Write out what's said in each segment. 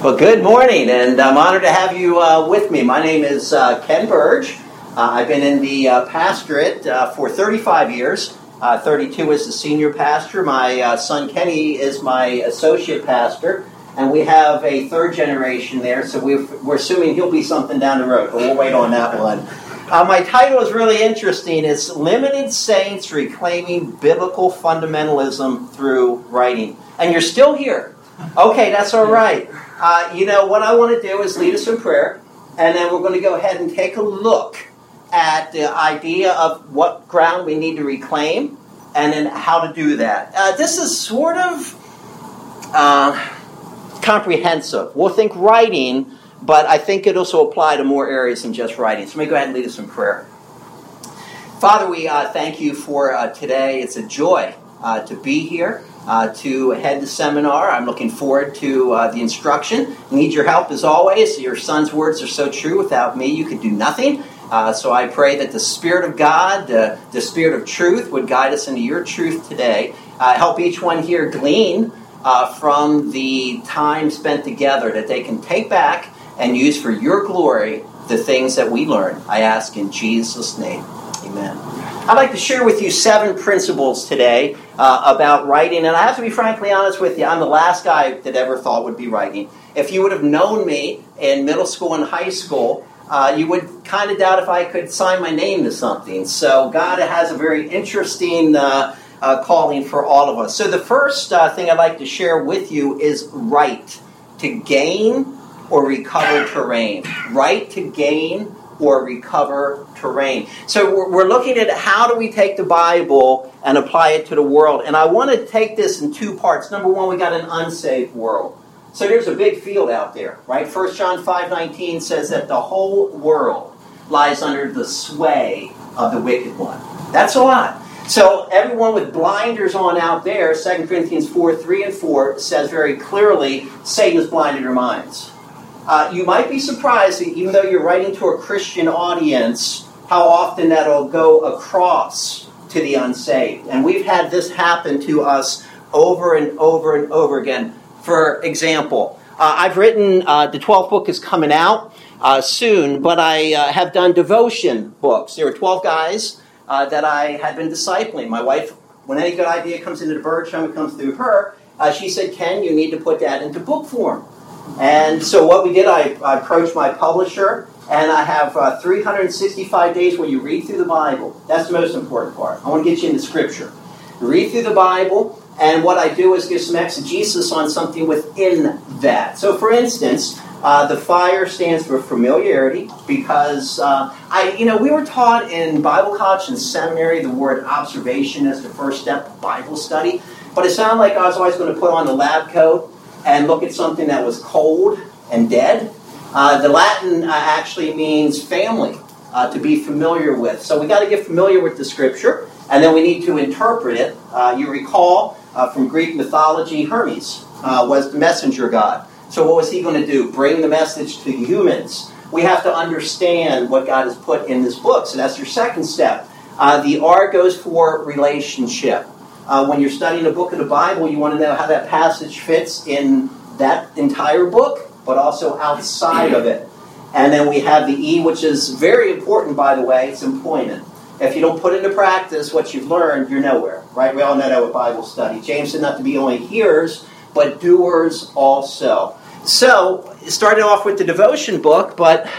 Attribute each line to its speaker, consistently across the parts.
Speaker 1: Well, good morning, and I'm honored to have you uh, with me. My name is uh, Ken Burge. Uh, I've been in the uh, pastorate uh, for 35 years. Uh, 32 as the senior pastor. My son Kenny is my associate pastor, and we have a third generation there, so we are assuming he'll be something down the road, but we'll wait on that one. my title is really interesting. It's Limited Saints Reclaiming Biblical Fundamentalism Through Writing. And you're still here. Okay, that's all right. Uh, you know, what I want to do is lead us in prayer, and then we're going to go ahead and take a look at the idea of what ground we need to reclaim and then how to do that. Uh, this is sort of uh, comprehensive. We'll think writing, but I think it also apply to more areas than just writing. So let me go ahead and lead us in prayer. Father, we uh, thank you for uh, today. It's a joy uh, to be here uh, to head the seminar. I'm looking forward to uh, the instruction. Need your help as always. Your son's words are so true. Without me, you could do nothing. Uh, so I pray that the Spirit of God, the Spirit of truth, would guide us into your truth today. Uh, help each one here glean uh, from the time spent together that they can take back and use for your glory the things that we learn. I ask in Jesus' name. Amen. I'd like to share with you seven principles today uh, about writing, and I have to be frankly honest with you, I'm the last guy that ever thought would be writing. If you would have known me in middle school and high school, uh, you would kind of doubt if I could sign my name to something. So God has a very interesting uh, uh calling for all of us. So the first uh, thing I'd like to share with you is write to gain or recover terrain. Write to gain or recover terrain. So we're, looking at how do we take the Bible and apply it to the world. And I want to take this in two parts. Number one, we got an unsaved world. So there's a big field out there, right? 1 John 5.19 says that the whole world lies under the sway of the wicked one. That's a lot. So everyone with blinders on out there, 2 Corinthians 4, 3 and 4 says very clearly, Satan has blinded your minds. Uh, you might be surprised, even though you're writing to a Christian audience, how often that'll go across to the unsaved. And we've had this happen to us over and over and over again. For example, uh, I've written, uh, the 12th book is coming out uh, soon, but I uh, have done devotion books. There were 12 guys uh, that I had been discipling. My wife, when any good idea comes into the Burge home, it comes through her. she said, Ken, you need to put that into book form. And so what we did, I, I approached my publisher, and I have uh, 365 days where you read through the Bible. That's the most important part. I want to get you into Scripture. Read through the Bible, and what I do is give some exegesis on something within that. So, for instance, uh, the fire stands for familiarity because uh, I, you know, we were taught in Bible college and seminary the word observation as the first step of Bible study, but it sounded like I was always going to put on the lab coat and look at something that was cold and dead. Uh, the Latin uh, actually means family, uh, to be familiar with. So we got to get familiar with the scripture, and then we need to interpret it. Uh, you recall uh, from Greek mythology, Hermes uh, was the messenger god. So what was he going to do? Bring the message to humans. We have to understand what God has put in this book. So that's your second step. the R goes for relationship. Uh, when you're studying a book of the Bible, you want to know how that passage fits in that entire book, but also outside of it. And then we have the E, which is very important, by the way, it's employment. If you don't put into practice what you've learned, you're nowhere, right? We all know that with Bible study. James said not to be only hearers, but doers also. So, started off with the devotion book, but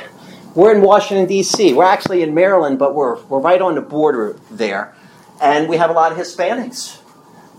Speaker 1: we're in Washington, D.C. We're actually in Maryland, but we're, we're right on the border there. And we have a lot of Hispanics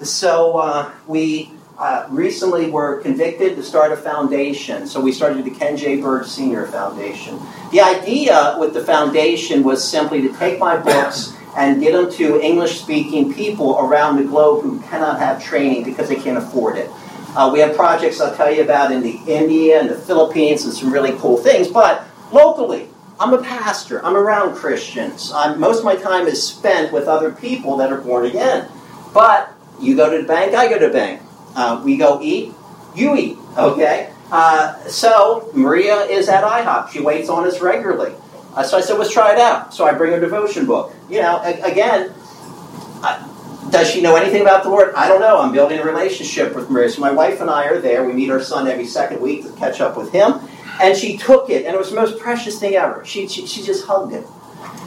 Speaker 1: so uh, we uh, recently were convicted to start a foundation. So we started the Ken J. Burge Senior Foundation. The idea with the foundation was simply to take my books and get them to English speaking people around the globe who cannot have training because they can't afford it. Uh, we have projects I'll tell you about in the India and the Philippines and some really cool things, but locally, I'm a pastor. I'm around Christians. I'm, most of my time is spent with other people that are born again. But you go to the bank, I go to the bank. Uh, we go eat, you eat. Okay? Uh, so Maria is at IHOP. She waits on us regularly. Uh, so I said, let's try it out. So I bring her devotion book. You know, a- again, Does she know anything about the Lord? I don't know. I'm building a relationship with Maria. So my wife and I are there. We meet our son every second week to catch up with him. And she took it, and it was the most precious thing ever. She, she, she just hugged it.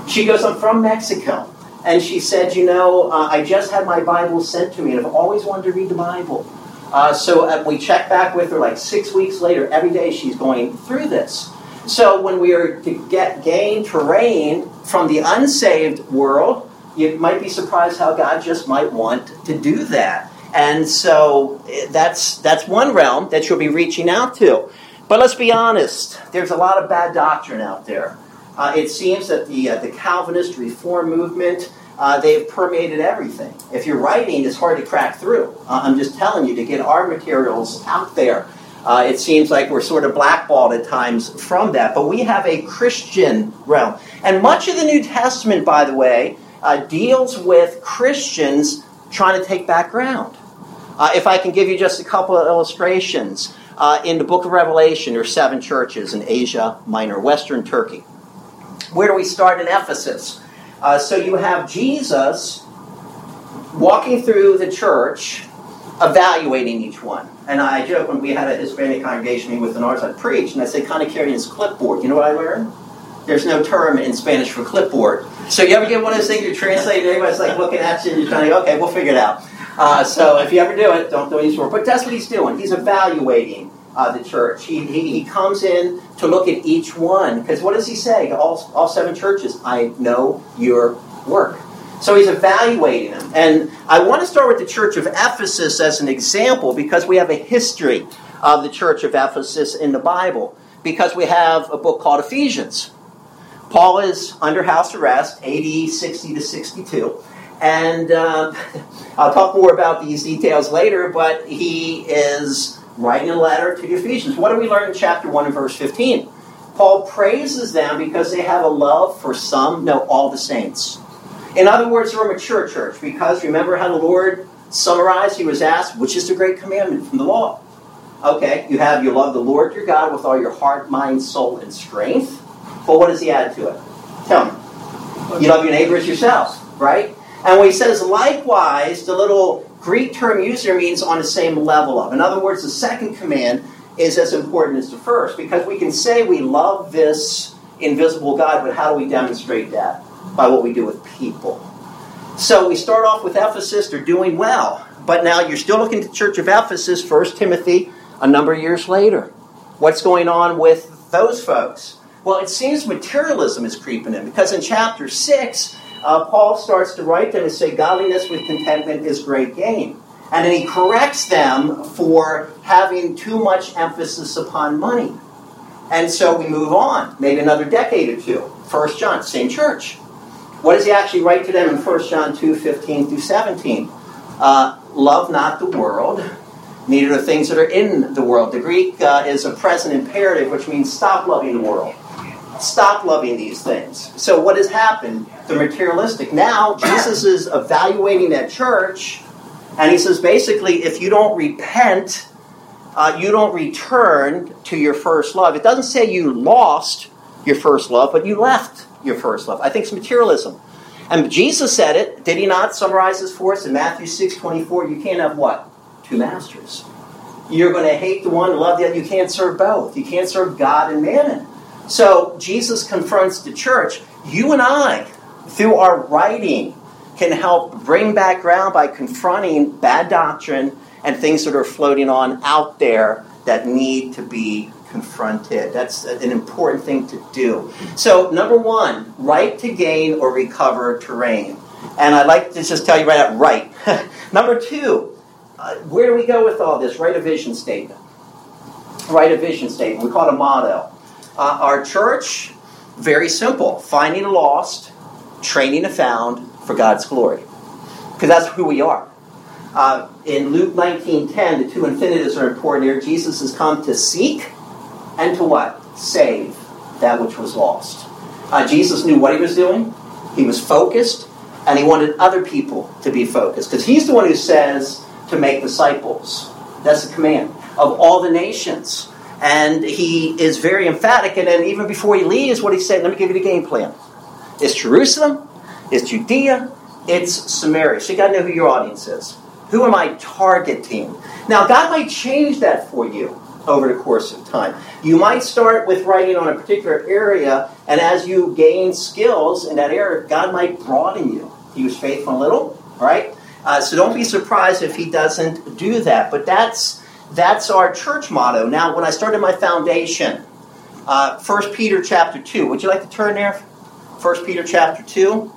Speaker 1: She goes, I'm from Mexico. And she said, You know, uh, I just had my Bible sent to me, and I've always wanted to read the Bible. Uh, so uh, we check back with her like six weeks later. Every day she's going through this. So when we are to get gain terrain from the unsaved world, you might be surprised how God just might want to do that. And so eh, that's that's one realm that you'll be reaching out to. But let's be honest, there's a lot of bad doctrine out there. Uh, it seems that the, uh, the Calvinist reform movement, uh, they've permeated everything. If you're writing, it's hard to crack through. Uh, I'm just telling you, to get our materials out there, uh, it seems like we're sort of blackballed at times from that. But we have a Christian realm. And much of the New Testament, by the way, uh, deals with Christians trying to take back ground. if I can give you just a couple of illustrations. Uh, in the book of Revelation, are seven churches in Asia Minor, Western Turkey. Where do we start in Ephesus? Uh, so you have Jesus walking through the church, evaluating each one. And I joke when we had a Hispanic congregation with an ours, I'd preach, and I say, kind of carrying his clipboard. You know what I learned? There's no term in Spanish for clipboard. So you ever get one of those things you're translating, everybody's like looking at you, and you're trying to go, okay, we'll figure it out. Uh, so if you ever do it, don't do any sort. But that's what he's doing. He's evaluating uh, the church. He, he, he, comes in to look at each one. Because what does he say to all, all seven churches? I know your work. So he's evaluating them. And I want to start with the church of Ephesus as an example because we have a history of the church of Ephesus in the Bible. Because we have a book called Ephesians. Paul is under house arrest, AD 60 to 62. And uh, I'll talk more about these details later, but he is writing a letter to the Ephesians. What do we learn in chapter 1 and verse 15? Paul praises them because they have a love for some, no, all the saints. In other words, they're a mature church because remember how the Lord summarized? He was asked, which is the great commandment from the law? Okay, you have you love the Lord your God with all your heart, mind, soul, and strength. But what does he add to it? Tell me. You love your neighbor as yourself, right? And when he says likewise, the little Greek term user means on the same level of. In other words, the second command is as important as the first because we can say we love this invisible God, but how do we demonstrate that? By what we do with people. So we start off with Ephesus, they're doing well. But now you're still looking at the church of Ephesus, 1 Timothy, a number of years later. What's going on with those folks? Well, it seems materialism is creeping in because in chapter 6, uh, Paul starts to write them and say, Godliness with contentment is great gain. And then he corrects them for having too much emphasis upon money. And so we move on, maybe another decade or two. First John, same church. What does he actually write to them in 1 John 2 15 through 17? Uh, Love not the world, neither the things that are in the world. The Greek uh, is a present imperative, which means stop loving the world. Stop loving these things. So, what has happened? The materialistic. Now, Jesus is evaluating that church, and he says basically, if you don't repent, uh, you don't return to your first love. It doesn't say you lost your first love, but you left your first love. I think it's materialism. And Jesus said it, did he not summarize this for us in Matthew 6 24? You can't have what? Two masters. You're going to hate the one and love the other. You can't serve both. You can't serve God and mammon. So Jesus confronts the church. You and I, through our writing, can help bring back ground by confronting bad doctrine and things that are floating on out there that need to be confronted. That's an important thing to do. So, number one, right to gain or recover terrain. And I'd like to just tell you right out, right. number two, uh, where do we go with all this? Write a vision statement. Write a vision statement. We call it a motto. Uh, our church, very simple finding the lost, training a found for God's glory. Because that's who we are. Uh, in Luke 19:10, the two infinitives are important here. Jesus has come to seek and to what? Save that which was lost. Uh, Jesus knew what he was doing. He was focused, and he wanted other people to be focused. Because he's the one who says to make disciples. That's the command of all the nations. And he is very emphatic. And then even before he leaves, what he said, let me give you the game plan. It's Jerusalem, it's Judea, It's Samaria. So you got to know who your audience is. Who am I targeting? Now, God might change that for you over the course of time. You might start with writing on a particular area, and as you gain skills in that area, God might broaden you. He was faithful a little, right? Uh, so don't be surprised if He doesn't do that. But that's that's our church motto. Now, when I started my foundation, uh, 1 Peter chapter 2, would you like to turn there? 1 Peter chapter 2.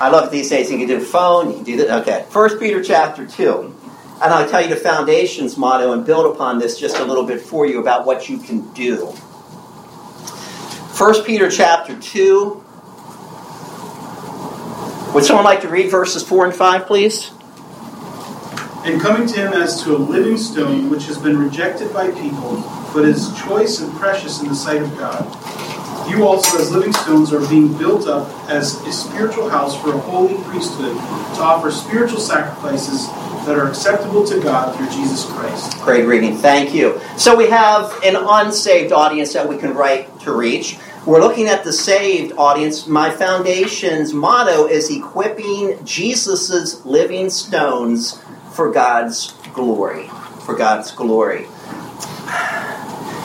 Speaker 1: I love these days. You can do phone, you can do that. Okay. 1 Peter chapter 2. And I'll tell you the foundations motto and build upon this just a little bit for you about what you can do. 1 Peter chapter 2. Would someone like to read verses 4 and 5, please?
Speaker 2: And coming to him as to a living stone, which has been rejected by people, but is choice and precious in the sight of God. You also, as living stones, are being built up as a spiritual house for a holy priesthood to offer spiritual sacrifices that are acceptable to God through Jesus Christ.
Speaker 1: Great reading. Thank you. So we have an unsaved audience that we can write to reach. We're looking at the saved audience. My foundation's motto is equipping Jesus's living stones for God's glory. For God's glory.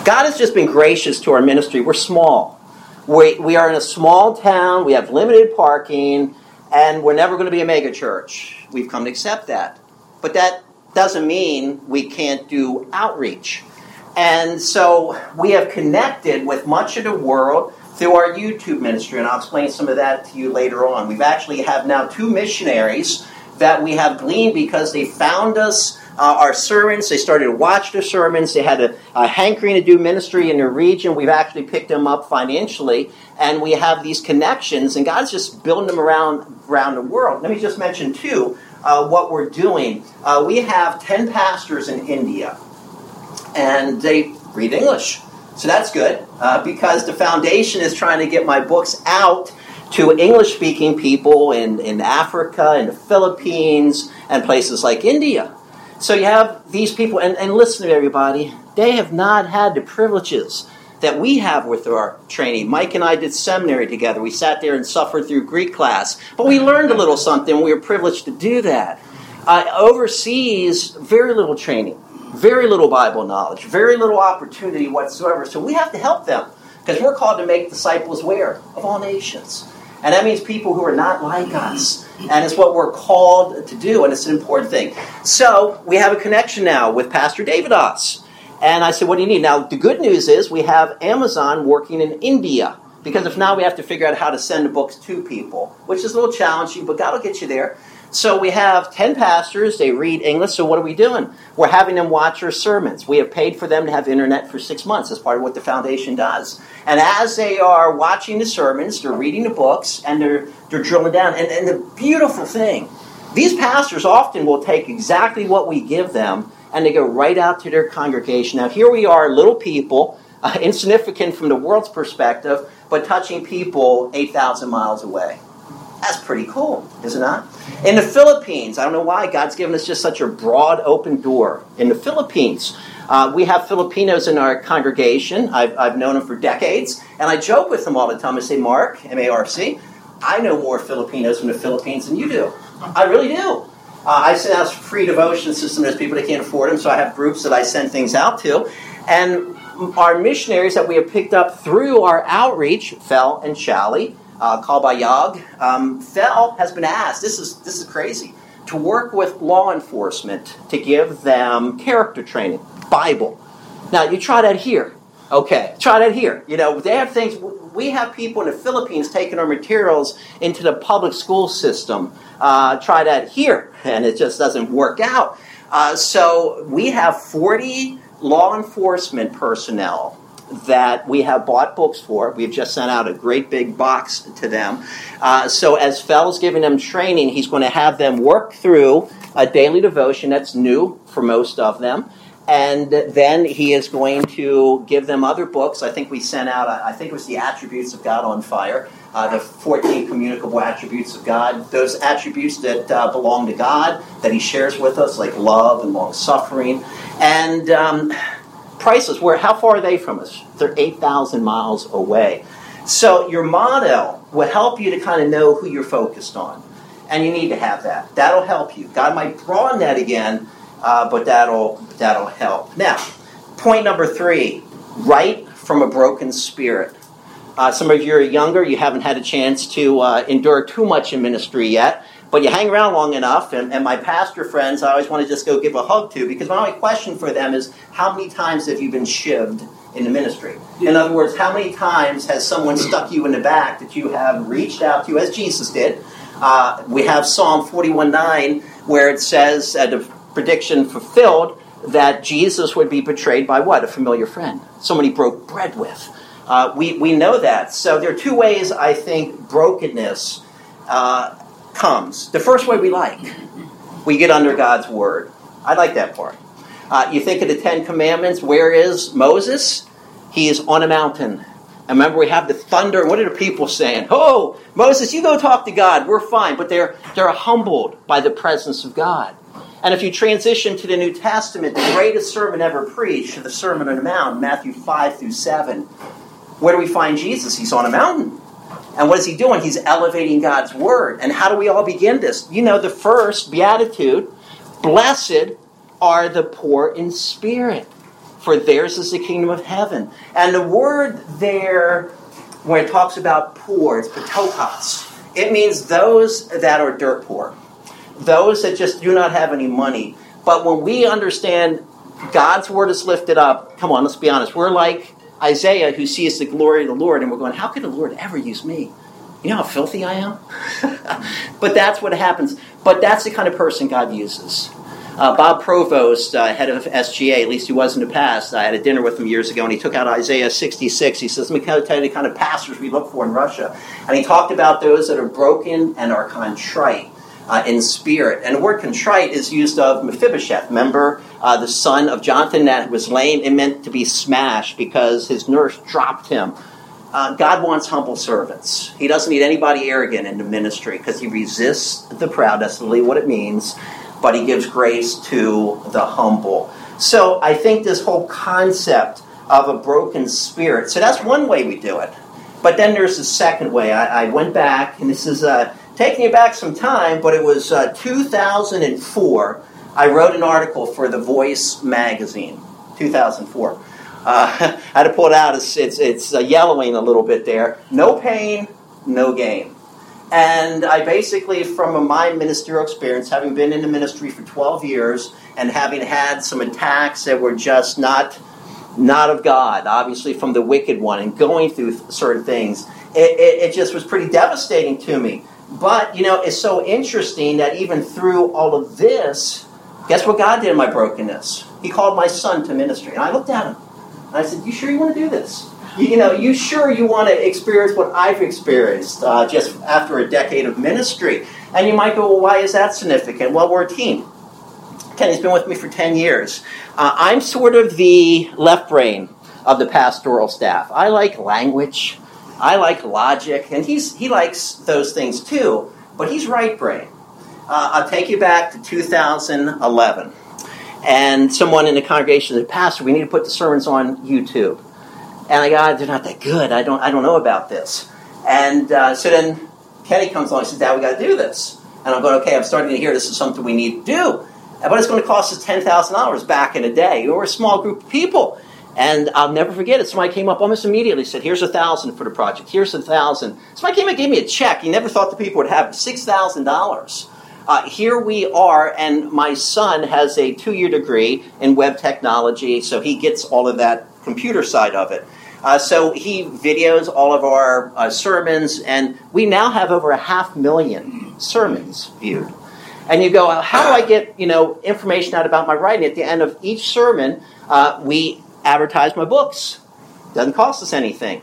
Speaker 1: God has just been gracious to our ministry. We're small. We, we are in a small town, we have limited parking, and we're never going to be a mega church. We've come to accept that. But that doesn't mean we can't do outreach. And so we have connected with much of the world through our YouTube ministry, and I'll explain some of that to you later on. We've actually have now two missionaries that we have gleaned because they found us uh, our sermons. They started to watch the sermons. They had a, a, hankering to do ministry in the region. We've actually picked them up financially, and we have these connections. And God's just building them around around the world. Let me just mention too uh, what we're doing. Uh, we have ten pastors in India, and they read English, so that's good uh, because the foundation is trying to get my books out to English speaking people in, in Africa and the Philippines and places like India. So you have these people, and, and listen to everybody, they have not had the privileges that we have with our training. Mike and I did seminary together. We sat there and suffered through Greek class, but we learned a little something. We were privileged to do that. Uh, overseas, very little training, very little Bible knowledge, very little opportunity whatsoever. So we have to help them because we're called to make disciples where? Of all nations. And that means people who are not like us. And it's what we're called to do, and it's an important thing. So we have a connection now with Pastor David Oss. And I said, What do you need? Now, the good news is we have Amazon working in India. Because if not, we have to figure out how to send books to people, which is a little challenging, but God will get you there. So we have 10 pastors, they read English, so what are we doing? We're having them watch our sermons. We have paid for them to have internet for six months as part of what the foundation does. And as they are watching the sermons, they're reading the books, and they're, they're drilling down. And, and the beautiful thing, these pastors often will take exactly what we give them and they go right out to their congregation. Now, here we are, little people, uh, insignificant from the world's perspective, but touching people 8,000 miles away. That's pretty cool, is it not? In the Philippines, I don't know why God's given us just such a broad open door. In the Philippines, uh, we have Filipinos in our congregation. I've, I've known them for decades, and I joke with them all the time. I say, Mark, M A R C, I know more Filipinos from the Philippines than you do. I really do. Uh, I send out free devotion system. There's people that can't afford them, so I have groups that I send things out to. And our missionaries that we have picked up through our outreach, Fel and Charlie, uh, called by Yog. Um, has been asked, this is, this is crazy, to work with law enforcement to give them character training, Bible. Now, you try that here. Okay, try that here. You know, they have things, we have people in the Philippines taking our materials into the public school system. Uh, try that here, and it just doesn't work out. Uh, so we have 40 law enforcement personnel that we have bought books for. We've just sent out a great big box to them. Uh, so as Fel's giving them training, he's going to have them work through a daily devotion that's new for most of them. And then he is going to give them other books. I think we sent out, I think it was the Attributes of God on Fire, uh, the 14 communicable attributes of God. Those attributes that uh, belong to God, that he shares with us, like love and long suffering. And um, priceless. Where how far are they from us? They're eight thousand miles away. So your motto will help you to kind of know who you're focused on. And you need to have that. That'll help you. God might broaden that again, uh, but that'll, that'll help. Now, point number three write from a broken spirit. Uh, some of you are younger, you haven't had a chance to uh, endure too much in ministry yet, but you hang around long enough, and, and, my pastor friends, I always want to just go give a hug to because my only question for them is how many times have you been shivved in the ministry? In other words, how many times has someone stuck you in the back that you have reached out to, as Jesus did? Uh, we have Psalm 41 9, where it says, uh, the prediction fulfilled, that Jesus would be betrayed by what? A familiar friend, someone he broke bread with. Uh, we, we know that. So there are two ways I think brokenness uh, comes. The first way we like, we get under God's word. I like that part. Uh, you think of the Ten Commandments. Where is Moses? He is on a mountain. And remember, we have the thunder. What are the people saying? Oh, Moses, you go talk to God. We're fine. But they're, they're humbled by the presence of God. And if you transition to the New Testament, the greatest sermon ever preached, the Sermon on the Mount, Matthew 5 through 7, where do we find Jesus? He's on a mountain. And what is he doing? He's elevating God's word. And how do we all begin this? You know, the first beatitude blessed are the poor in spirit, for theirs is the kingdom of heaven. And the word there, when it talks about poor, it's ptochos. It means those that are dirt poor, those that just do not have any money. But when we understand God's word is lifted up, come on, let's be honest, we're like Isaiah who sees the glory of the Lord, and we're going, How could the Lord ever use me? You know how filthy I am? but that's what happens. But that's the kind of person God uses. Uh, Bob Provost, uh, head of SGA, at least he was in the past, I had a dinner with him years ago, and he took out Isaiah 66. He says, Let me tell you the kind of pastors we look for in Russia. And he talked about those that are broken and are contrite uh, in spirit. And the word contrite is used of Mephibosheth. Remember uh, the son of Jonathan that was lame? It meant to be smashed because his nurse dropped him. Uh, God wants humble servants. He doesn't need anybody arrogant in the ministry because he resists the proud. That's really what it means. But he gives grace to the humble. So I think this whole concept of a broken spirit. So that's one way we do it. But then there's the second way. I, I went back, and this is uh, taking you back some time, but it was uh, 2004. I wrote an article for The Voice magazine, 2004. Uh, I had to pull it out. It's, it's, it's uh, yellowing a little bit there. No pain, no gain. And I basically, from my ministerial experience, having been in the ministry for 12 years and having had some attacks that were just not, not of God, obviously from the wicked one, and going through certain things, it, it, it just was pretty devastating to me. But, you know, it's so interesting that even through all of this, guess what God did in my brokenness? He called my son to ministry. And I looked at him and I said, You sure you want to do this? You, you know, you sure you want to experience what I've experienced uh, just after a decade of ministry? And you might go, Well, why is that significant? Well, we're a team. Kenny's been with me for 10 years. Uh, I'm sort of the left brain of the pastoral staff. I like language. I like logic, and he's, he likes those things too, but he's right brain. Uh, I'll take you back to 2011. And someone in the congregation said, Pastor, we need to put the sermons on YouTube. And I go, they're not that good. I don't, I don't know about this. And uh, so then Kenny comes along and says, Dad, we got to do this. And I'm going, okay, I'm starting to hear this is something we need to do. But it's going to cost us $10,000 back in a day. We were a small group of people. And I'll never forget it. Somebody came up almost immediately, said, Here's a thousand for the project. Here's a thousand. Somebody came and gave me a check. He never thought the people would have six thousand dollars. Uh, here we are, and my son has a two year degree in web technology, so he gets all of that computer side of it. Uh, so he videos all of our uh, sermons, and we now have over a half million sermons viewed. And you go, how do I get you know information out about my writing? At the end of each sermon, uh, we advertise my books. Doesn't cost us anything.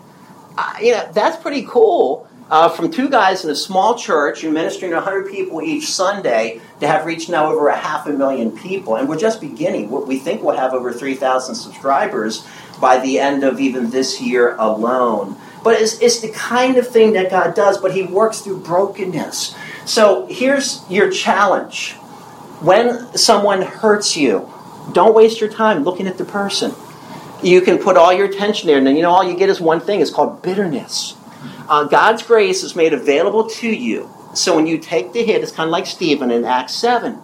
Speaker 1: Uh, you know, that's pretty cool. Uh, from two guys in a small church who ministering to 100 people each Sunday to have reached now over a half a million people. And we're just beginning. We think we'll have over 3,000 subscribers by the end of even this year alone. But it's, it's the kind of thing that God does, but He works through brokenness. So here's your challenge. When someone hurts you, don't waste your time looking at the person you can put all your attention there, and then you know all you get is one thing. It's called bitterness. Uh, God's grace is made available to you So when you take the hit, it's kind of like Stephen in Acts 7.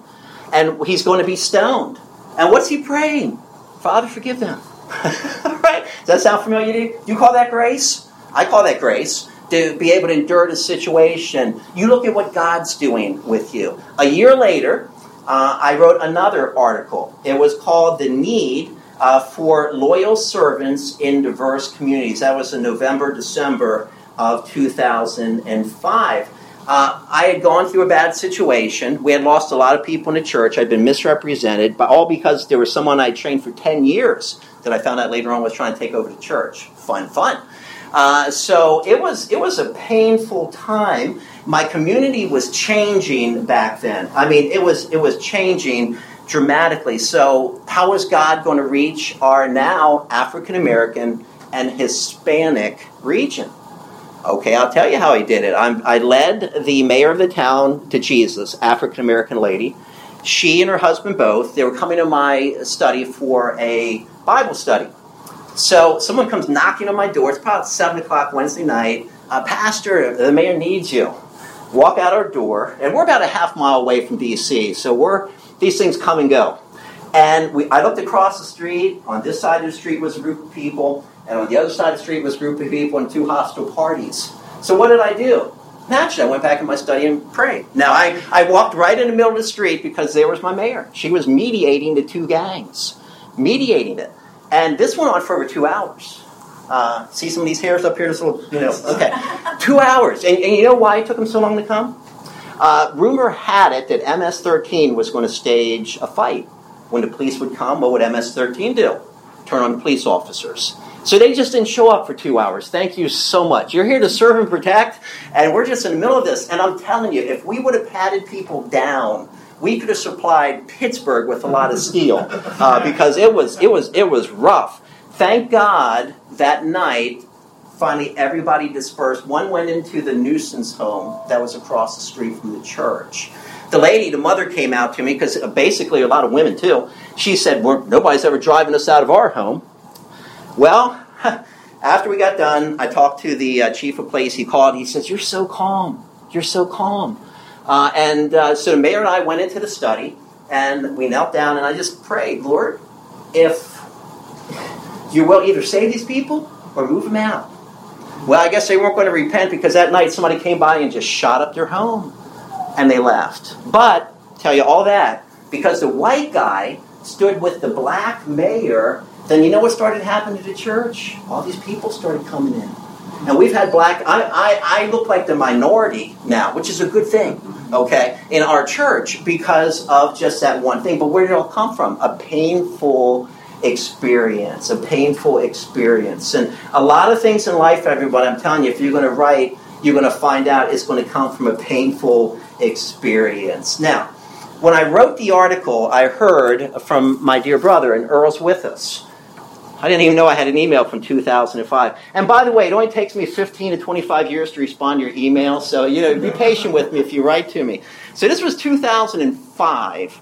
Speaker 1: And he's going to be stoned. And what's he praying? Father, forgive them. right? Does that sound familiar to you? Do you call that grace? I call that grace. To be able to endure the situation. You look at what God's doing with you. A year later, uh, I wrote another article. It was called The Need uh, for Loyal Servants in Diverse Communities. That was in November, December of 2005. Uh, I had gone through a bad situation. We had lost a lot of people in the church. I'd been misrepresented, but all because there was someone I trained for 10 years that I found out later on was trying to take over the church. Fun, fun. Uh, so it was it was a painful time. My community was changing back then. I mean, it was it was changing dramatically. So how is God going to reach our now African American and Hispanic region? Okay, I'll tell you how he did it. I'm, i led the mayor of the town to Jesus, African American lady. She and her husband both, they were coming to my study for a Bible study. So someone comes knocking on my door. It's about 7 o'clock Wednesday night. Uh, Pastor, the mayor needs you. Walk out our door, and we're about a half mile away from D.C., so we're these things come and go. And we, I looked across the street. On this side of the street was a group of people. And on the other side of the street was a group of people and two hostile parties. So what did I do? Naturally, I went back in my study and prayed. Now, I, I walked right in the middle of the street because there was my mayor. She was mediating the two gangs, mediating it. And this went on for over two hours. Uh, see some of these hairs up here? This little, you know, okay. two hours. And, and you know why it took them so long to come? Uh, rumor had it that MS 13 was going to stage a fight. When the police would come, what would MS 13 do? Turn on the police officers. So they just didn't show up for two hours. Thank you so much. You're here to serve and protect, and we're just in the middle of this. And I'm telling you, if we would have patted people down, we could have supplied Pittsburgh with a lot of steel uh, because it was it was it was rough. Thank God that night. Finally, everybody dispersed. One went into the nuisance home that was across the street from the church. The lady, the mother, came out to me because basically a lot of women too. She said, "Nobody's ever driving us out of our home." Well, after we got done, I talked to the uh, chief of police. He called. He says, "You're so calm. You're so calm." Uh, and uh, so the mayor and I went into the study, and we knelt down, and I just prayed, Lord, if you will either save these people or move them out. Well, I guess they weren't going to repent because that night somebody came by and just shot up their home, and they left. But tell you all that because the white guy stood with the black mayor then you know what started happening to the church? All these people started coming in. And we've had black, I, I, I look like the minority now, which is a good thing, okay, in our church because of just that one thing. But where did it all come from? A painful experience, a painful experience. And a lot of things in life, everybody, I'm telling you, if you're going to write, you're going to find out it's going to come from a painful experience. Now, when I wrote the article, I heard from my dear brother, and Earl's with us. I didn't even know I had an email from 2005. And by the way, it only takes me 15 to 25 years to respond to your email, so you know, be patient with me if you write to me. So this was 2005,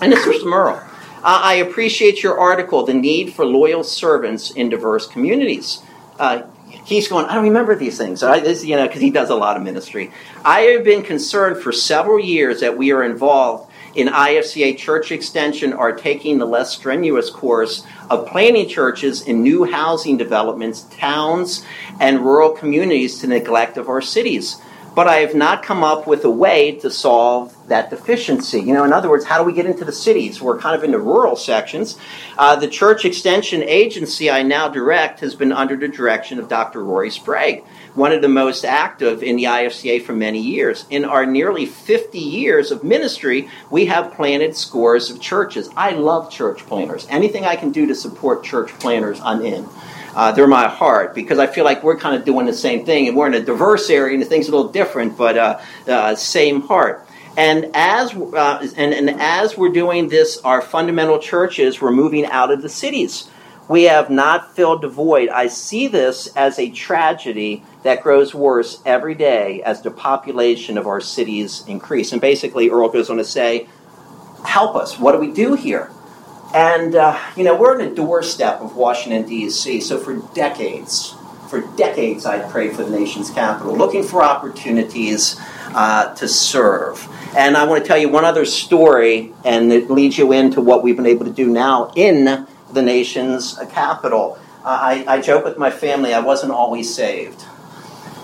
Speaker 1: and this was from Earl. Uh, I appreciate your article, The Need for Loyal Servants in Diverse Communities. Uh, he's going, I don't remember these things. I, this, you know, because he does a lot of ministry. I have been concerned for several years that we are involved in IFCA Church Extension are taking the less strenuous course of planning churches in new housing developments, towns, and rural communities to neglect of our cities. But I have not come up with a way to solve that deficiency. You know, in other words, how do we get into the cities? We're kind of in the rural sections. Uh, the church extension agency I now direct has been under the direction of Dr. Rory Sprague one of the most active in the IFCA for many years. In our nearly 50 years of ministry, we have planted scores of churches. I love church planters. Anything I can do to support church planters, I'm in. Uh, they're my heart because I feel like we're kind of doing the same thing, and we're in a diverse area, and the thing's are a little different, but uh, uh, same heart. And as uh, and, and as we're doing this, our fundamental churches, we're moving out of the cities we have not filled the void. I see this as a tragedy that grows worse every day as the population of our cities increase. And basically, Earl goes on to say, Help us. What do we do here? And, uh, you know, we're on the doorstep of Washington, D.C., so for decades, for decades, I'd prayed for the nation's capital, looking for opportunities uh, to serve. And I want to tell you one other story, and it leads you into what we've been able to do now in the nation's capital. Uh, I, I, joke with my family, I wasn't always saved.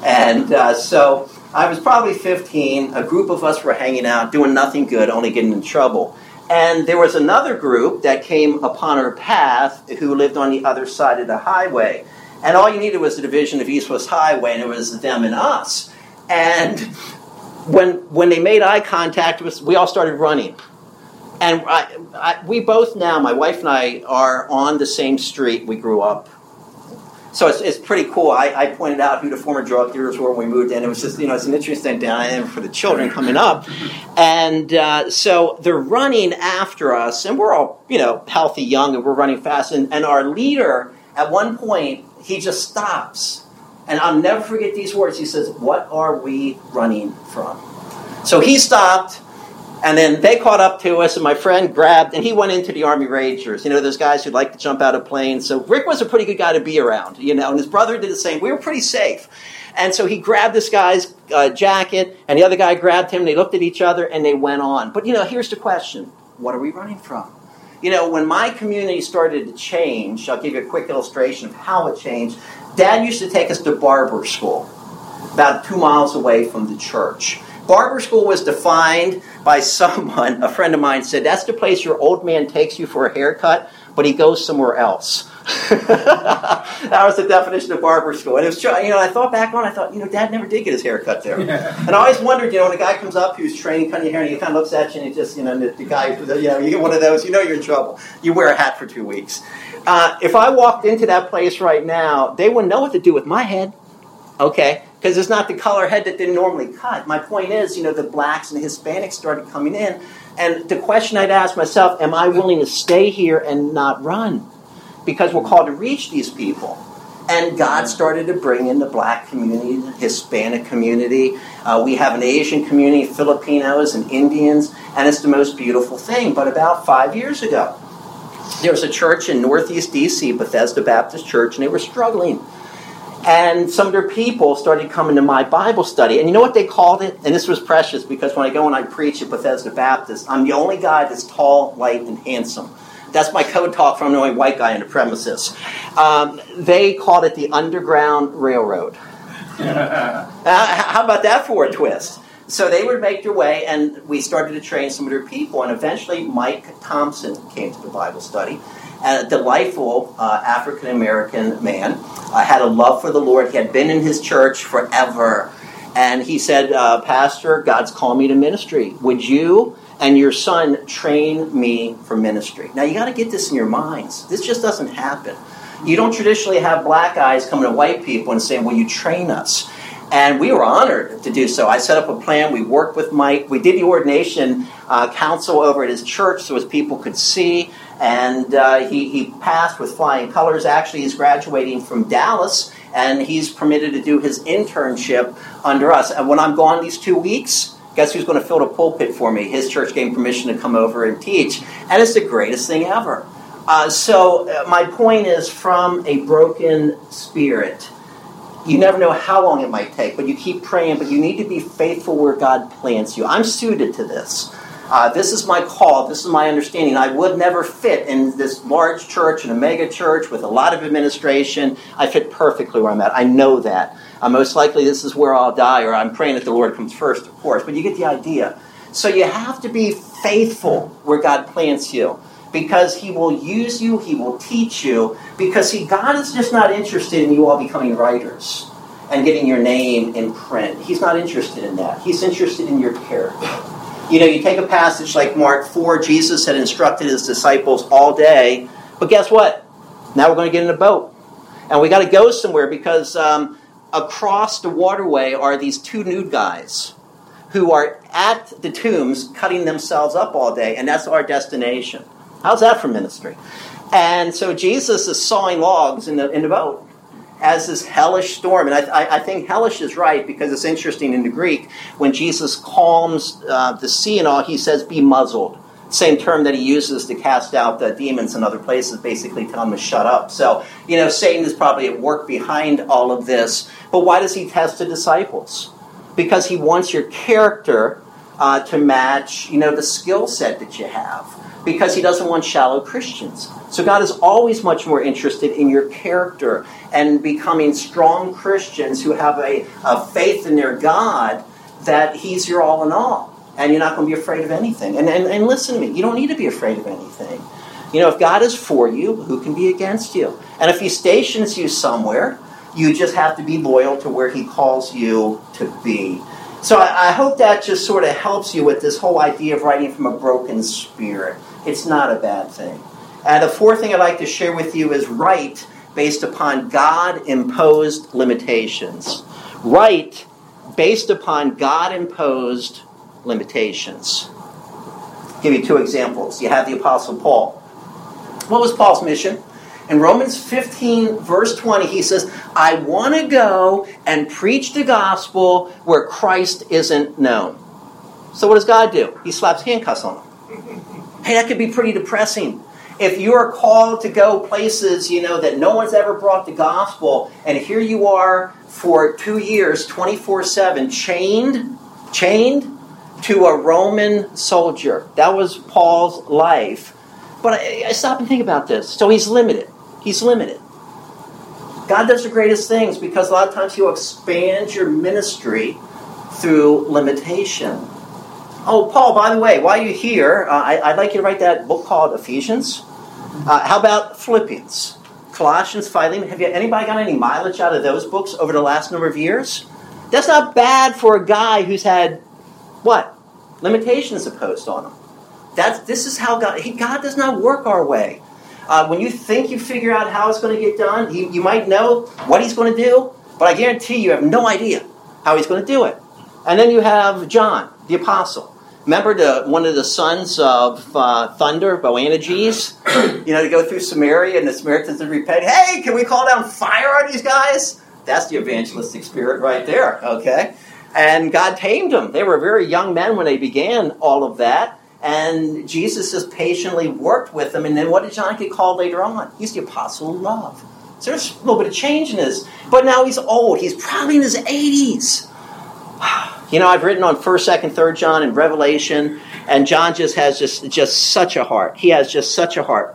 Speaker 1: And uh, so I was probably 15. A group of us were hanging out, doing nothing good, only getting in trouble. And there was another group that came upon our path who lived on the other side of the highway. And all you needed was the division of East West Highway, and it was them and us. And when, when they made eye contact with us, we all started running. And I, I, we both now, my wife and I, are on the same street we grew up. So it's, it's pretty cool. I, I pointed out who the former drug dealers were when we moved in. It was just, you know, it's an interesting thing for the children coming up. And uh, so they're running after us, and we're all, you know, healthy, young, and we're running fast. And, and our leader, at one point, he just stops. And I'll never forget these words. He says, What are we running from? So he stopped, and then they caught up to us, and my friend grabbed, and he went into the Army Rangers. You know, those guys who like to jump out of planes. So Rick was a pretty good guy to be around, you know, and his brother did the same. We were pretty safe. And so he grabbed this guy's uh, jacket, and the other guy grabbed him, they looked at each other, and they went on. But, you know, here's the question what are we running from? You know, when my community started to change, I'll give you a quick illustration of how it changed. Dad used to take us to barber school, about two miles away from the church. Barber school was defined by someone, a friend of mine said, that's the place your old man takes you for a haircut, but he goes somewhere else. that was the definition of barber school. And it was, you know, I thought back on, I thought, you know, Dad never did get his hair cut there. And I always wondered, you know, when a guy comes up who's training cutting your hair, and he kind of looks at you, and he just, you know, the, the guy, you know, you get one of those, you know, you're in trouble. You wear a hat for two weeks. Uh, if I walked into that place right now, they wouldn't know what to do with my head. Okay, because it's not the color head that they normally cut. My point is, you know, the blacks and the Hispanics started coming in, and the question I'd ask myself: Am I willing to stay here and not run? because we're called to reach these people. And God started to bring in the black community, the Hispanic community. Uh, we have an Asian community, Filipinos and Indians, and it's the most beautiful thing. But about five years ago, there was a church in Northeast DC, Bethesda Baptist Church, and they were struggling. And some of their people started coming to my Bible study. And you know what they called it? And this was precious because when I go and I preach at Bethesda Baptist, I'm the only guy that's tall, light, and handsome. That's my code talk from the only white guy in the premises. Um, they called it the Underground Railroad. uh, how about that for a twist? So they would make their way, and we started to train some of their people, and eventually Mike Thompson came to the Bible study. A delightful uh, African American man, uh, had a love for the Lord. He had been in his church forever. And he said, uh, Pastor, God's called me to ministry. Would you and your son train me for ministry. Now you got to get this in your minds. This just doesn't happen. You don't traditionally have black guys coming to white people and saying, Will you train us? And we were honored to do so. I set up a plan. We worked with Mike. We did the ordination uh, council over at his church so his people could see. And uh, he, he passed with flying colors. Actually, he's graduating from Dallas and he's permitted to do his internship under us. And when I'm gone these two weeks, Guess who's going to fill the pulpit for me? His church gave permission to come over and teach. And it's the greatest thing ever. Uh, so, uh, my point is from a broken spirit, you never know how long it might take, but you keep praying, but you need to be faithful where God plants you. I'm suited to this. Uh, this is my call. This is my understanding. I would never fit in this large church, in a mega church with a lot of administration. I fit perfectly where I'm at. I know that. Uh, most likely, this is where I'll die, or I'm praying that the Lord comes first, of course. But you get the idea. So you have to be faithful where God plants you because He will use you, He will teach you. Because, see, God is just not interested in you all becoming writers and getting your name in print. He's not interested in that. He's interested in your character. You know, you take a passage like Mark 4, Jesus had instructed his disciples all day, but guess what? Now we're going to get in a boat. And we got to go somewhere because um, across the waterway are these two nude guys who are at the tombs cutting themselves up all day, and that's our destination. How's that for ministry? And so Jesus is sawing logs in the, in the boat as this hellish storm. And I, I, think hellish is right because it's interesting in the Greek. When Jesus calms uh, the sea and all, he says, be muzzled. Same term that he uses to cast out the demons in other places, basically tell them to shut up. So, you know, Satan is probably at work behind all of this. But why does he test the disciples? Because he wants your character uh, to match, you know, the skill set that you have. Because he doesn't want shallow Christians. So God is always much more interested in your character and becoming strong Christians who have a, a faith in their God that He's your all in all and you're not going to be afraid of anything. And, and, and listen to me, you don't need to be afraid of anything. You know, if God is for you, who can be against you? And if He stations you somewhere, you just have to be loyal to where He calls you to be. So I, I hope that just sort of helps you with this whole idea of writing from a broken spirit. It's not a bad thing. And the fourth thing I'd like to share with you is right based upon God imposed limitations. Right based upon God imposed limitations. I'll give you two examples. You have the Apostle Paul. What was Paul's mission? In Romans 15, verse 20, he says, I want to go and preach the gospel where Christ isn't known. So, what does God do? He slaps handcuffs on him. Hey, that could be pretty depressing. If you are called to go places, you know, that no one's ever brought the gospel, and here you are for two years, 24 7, chained, chained to a Roman soldier. That was Paul's life. But I, I stop and think about this. So he's limited. He's limited. God does the greatest things because a lot of times He'll expand your ministry through limitation. Oh, Paul, by the way, while you're here, uh, I, would like you to write that book called Ephesians. Uh, how about Philippians? Colossians, Philemon. Have you anybody got any mileage out of those books over the last number of years? That's not bad for a guy who's had what? Limitations imposed on him. That's, this is how God, he, God does not work our way. Uh, when you think you figure out how it's going to get done, you, you might know what he's going to do, but I guarantee you have no idea how he's going to do it. And then you have John, the apostle. Remember the, one of the sons of uh, Thunder, Boanerges? you know, to go through Samaria and the Samaritans would repent. Hey, can we call down fire on these guys? That's the evangelistic spirit right there, okay? And God tamed them. They were very young men when they began all of that. And Jesus just patiently worked with them. And then what did John get called later on? He's the apostle of love. So there's a little bit of change in this. But now he's old. He's probably in his 80s. You know, I've written on 1st, 2nd, 3rd John and Revelation, and John just has just, just such a heart. He has just such a heart.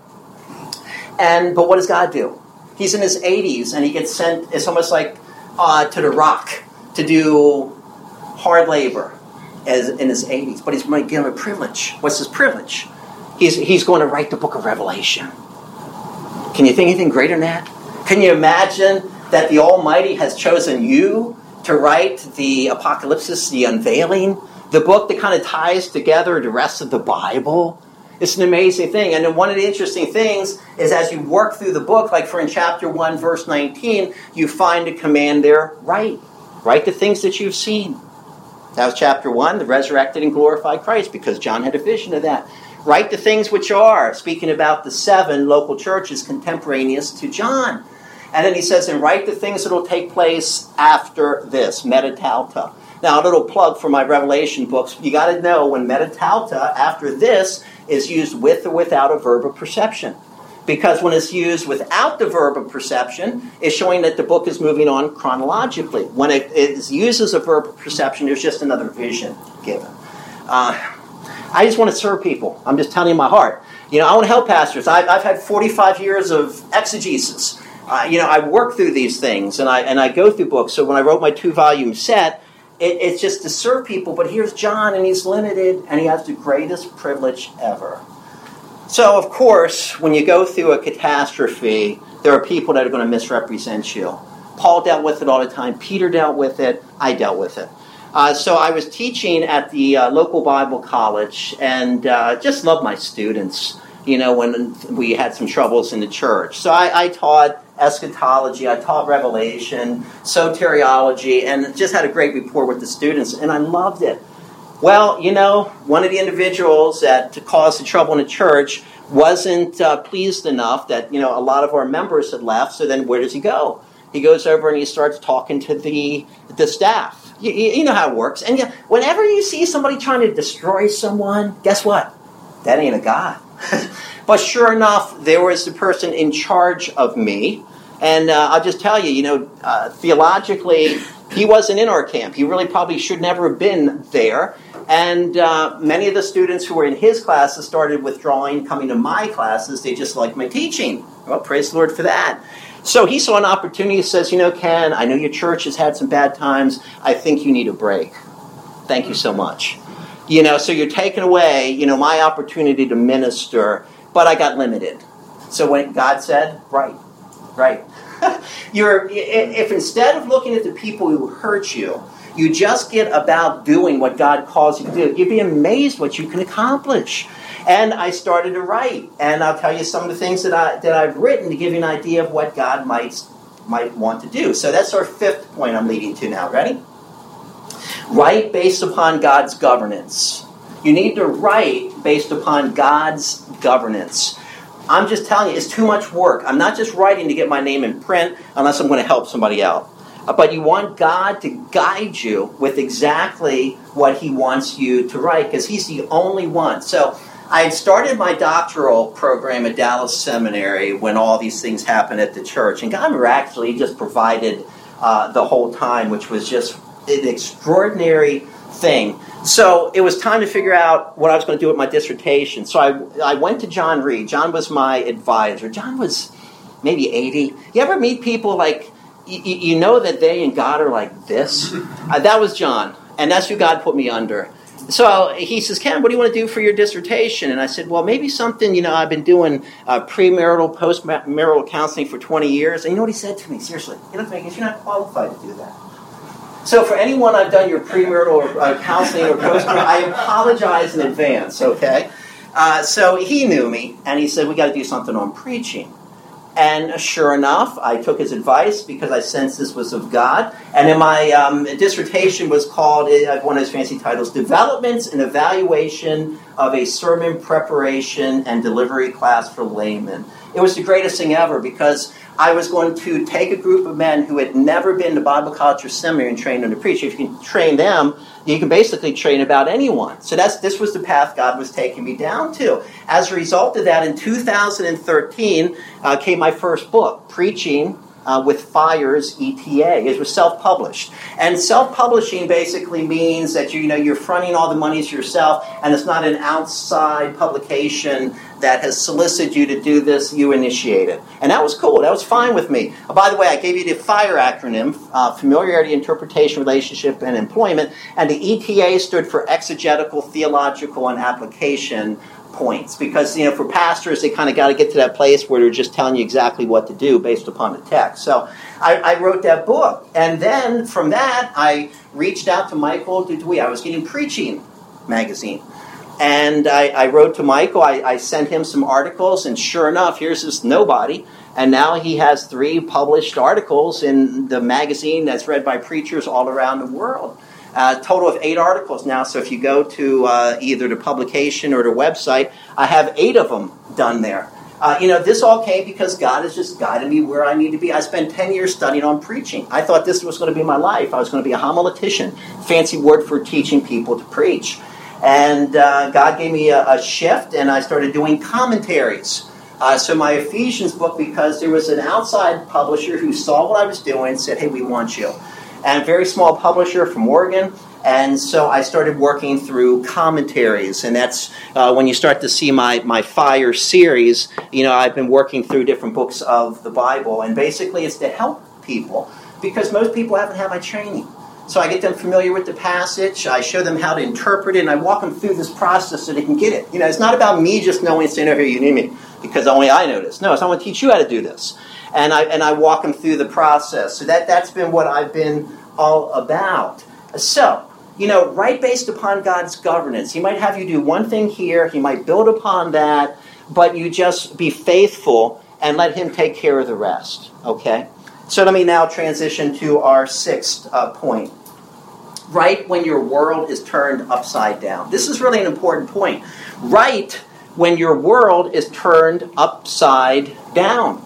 Speaker 1: And but what does God do? He's in his 80s and he gets sent, it's almost like uh, to the rock to do hard labor as in his 80s, but he's going to give him a privilege. What's his privilege? He's, he's going to write the book of Revelation. Can you think anything greater than that? Can you imagine that the Almighty has chosen you to write the Apocalypse, the unveiling, the book that kind of ties together the rest of the Bible? It's an amazing thing. And then one of the interesting things is as you work through the book, like for in chapter 1, verse 19, you find a command there write. Write the things that you've seen. That was chapter 1, the resurrected and glorified Christ, because John had a vision of that. Write the things which are, speaking about the seven local churches contemporaneous to John. And then he says, and write the things that will take place after this, meta tauta. Now, a little plug for my Revelation books. You got to know when meta tauta, after this, is used with or without a verb of perception because when it's used without the verb of perception, it's showing that the book is moving on chronologically. When it is used as a verb of perception, there's just another vision given. Uh, I just want to serve people. I'm just telling you my heart. You know, I want to help pastors. I've, I've had 45 years of exegesis. Uh, you know, I work through these things and I and I go through books. So when I wrote my two volume set, it, it's just to serve people. But here's John, and he's limited, and he has the greatest privilege ever. So, of course, when you go through a catastrophe, there are people that are going to misrepresent you. Paul dealt with it all the time. Peter dealt with it. I dealt with it. Uh, so I was teaching at the uh, local Bible college and uh, just loved my students, you know, when we had some troubles in the church. So I, I taught eschatology, I taught Revelation, soteriology, and just had a great rapport with the students, and I loved it. Well, you know, one of the individuals that caused the trouble in the church wasn't uh, pleased enough that, you know, a lot of our members had left, so then where does he go? He goes over and he starts talking to the, the staff. You, you know how it works. And you, whenever you see somebody trying to destroy someone, guess what? that ain't a God. but sure enough, there was the person in charge of me. And uh, I'll just tell you, you know, uh, theologically, he wasn't in our camp. He really probably should never have been there. And uh, many of the students who were in his classes started withdrawing, coming to my classes. They just liked my teaching. Well, praise the Lord for that. So he saw an opportunity. He says, You know, Ken, I know your church has had some bad times. I think you need a break. Thank you so much. You know, so you're taking away, you know, my opportunity to minister, but I got limited. So when God said, Right, right. you're, if instead of looking at the people who hurt you, you just get about doing what God calls you to do. You'd be amazed what you can accomplish. And I started to write, and I'll tell you some of the things that I that I've written to give you an idea of what God might might want to do. So that's our fifth point I'm leading to now. Ready? Write based upon God's governance. You need to write based upon God's governance. I'm just telling you, it's too much work. I'm not just writing to get my name in print unless I'm going to help somebody out. Uh, but you want God to guide you with exactly what He wants you to write because He's the only one. So I had started my doctoral program at Dallas Seminary when all these things happened at the church, and God miraculously just provided uh, the whole time, which was just an extraordinary thing. So it was time to figure out what I was going to do with my dissertation. So I, I went to John Reed. John was my advisor. John was maybe 80. You ever meet people like you, know that they and God are like this. Uh, that was John, and that's who God put me under. So he says, Ken, what do you want to do for your dissertation? And I said, well, maybe something, you know, I've been doing uh, premarital, postmarital counseling for 20 years. And you know what he said to me? Seriously, he looked at me, you're not qualified to do that. So for anyone I've done your premarital or uh, counseling or postmarital, I apologize in advance, okay? Uh, so he knew me, and he said, we got to do something on preaching. And sure enough, I took his advice because I sensed this was of God. And in my um, dissertation was called, uh, one of his fancy titles, Developments and Evaluation of a Sermon Preparation and Delivery Class for Laymen. It was the greatest thing ever because I was going to take a group of men who had never been to Bible college or seminary and train them to preach. If you can train them, you can basically train about anyone. So that's this was the path God was taking me down to. As a result of that, in 2013 uh, came my first book, Preaching uh, with Fire's ETA. It was self-published, and self-publishing basically means that you, you know you're fronting all the monies yourself, and it's not an outside publication that has solicited you to do this. You initiate it, and that was cool. That was fine with me. Uh, by the way, I gave you the FIRE acronym: uh, familiarity, interpretation, relationship, and employment. And the ETA stood for exegetical, theological, and application points because you know for pastors they kind of got to get to that place where they're just telling you exactly what to do based upon the text. So I, I wrote that book and then from that i reached out to Michael Duduit. I was getting preaching magazine and I, I wrote to michael. I, I sent him some articles and sure enough here's this nobody and now he has three published articles in the magazine that's read by preachers all around the world a total of eight articles now. So if you go to uh, either the publication or the website, I have eight of them done there. Uh, you know, this all came because God has just guided me where I need to be. I spent 10 years studying on preaching. I thought this was going to be my life. I was going to be a homiletician, fancy word for teaching people to preach. And uh, God gave me a, a, shift, and I started doing commentaries. Uh, so my Ephesians book, because there was an outside publisher who saw what I was doing, said, "Hey, we want you." And a very small publisher from Oregon. And so I started working through commentaries, and that's uh, when you start to see my, my Fire series. You know, I've been working through different books of the Bible, and basically it's to help people because most people haven't had my training. So I get them familiar with the passage, I show them how to interpret it, and I walk them through this process so they can get it. You know, it's not about me just knowing, saying, oh, here, you need me, because only I know this. No, it's I want to teach you how to do this and I and I walk them through the process. So that that's been what I've been all about. So you know, right based upon God's governance, He might have you do one thing here. He might build upon that, but you just be faithful and let Him take care of the rest. Okay. So let me now transition to our sixth uh, point. Right when your world is turned upside down. This is really an important point. Right when your world is turned upside down.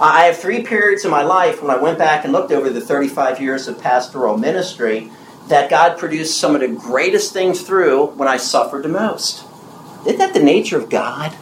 Speaker 1: I have three periods in my life when I went back and looked over the 35 years of pastoral ministry that God produced some of the greatest things through when I suffered the most. Isn't that the nature of God?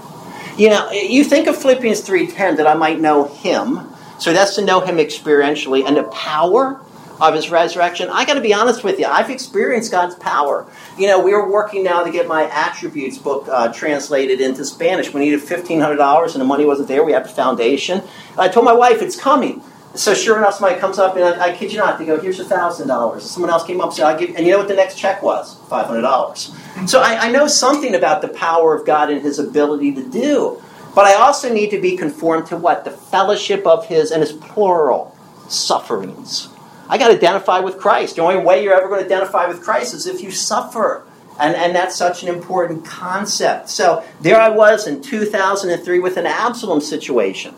Speaker 1: You know, you think of Philippians 3.10 that I might know him. So that's to know him experientially and the power of his resurrection. I got to be honest with you. I've experienced God's power. You know, we are working now to get my attributes book uh, translated into Spanish. We needed fifteen hundred dollars, and the money wasn't there. We have a foundation. I told my wife it's coming. So sure enough, somebody comes up and I, I kid you not, they go, "Here's a thousand dollars." Someone else came up and said, "I give," and you know what the next check was? Five hundred dollars. So I, I know something about the power of God and His ability to do. But I also need to be conformed to what? The fellowship of His, and His plural, sufferings. I got to identify with Christ. The only way you're ever going to identify with Christ is if you suffer. And, and that's such an important concept. So there I was in 2003 with an Absalom situation.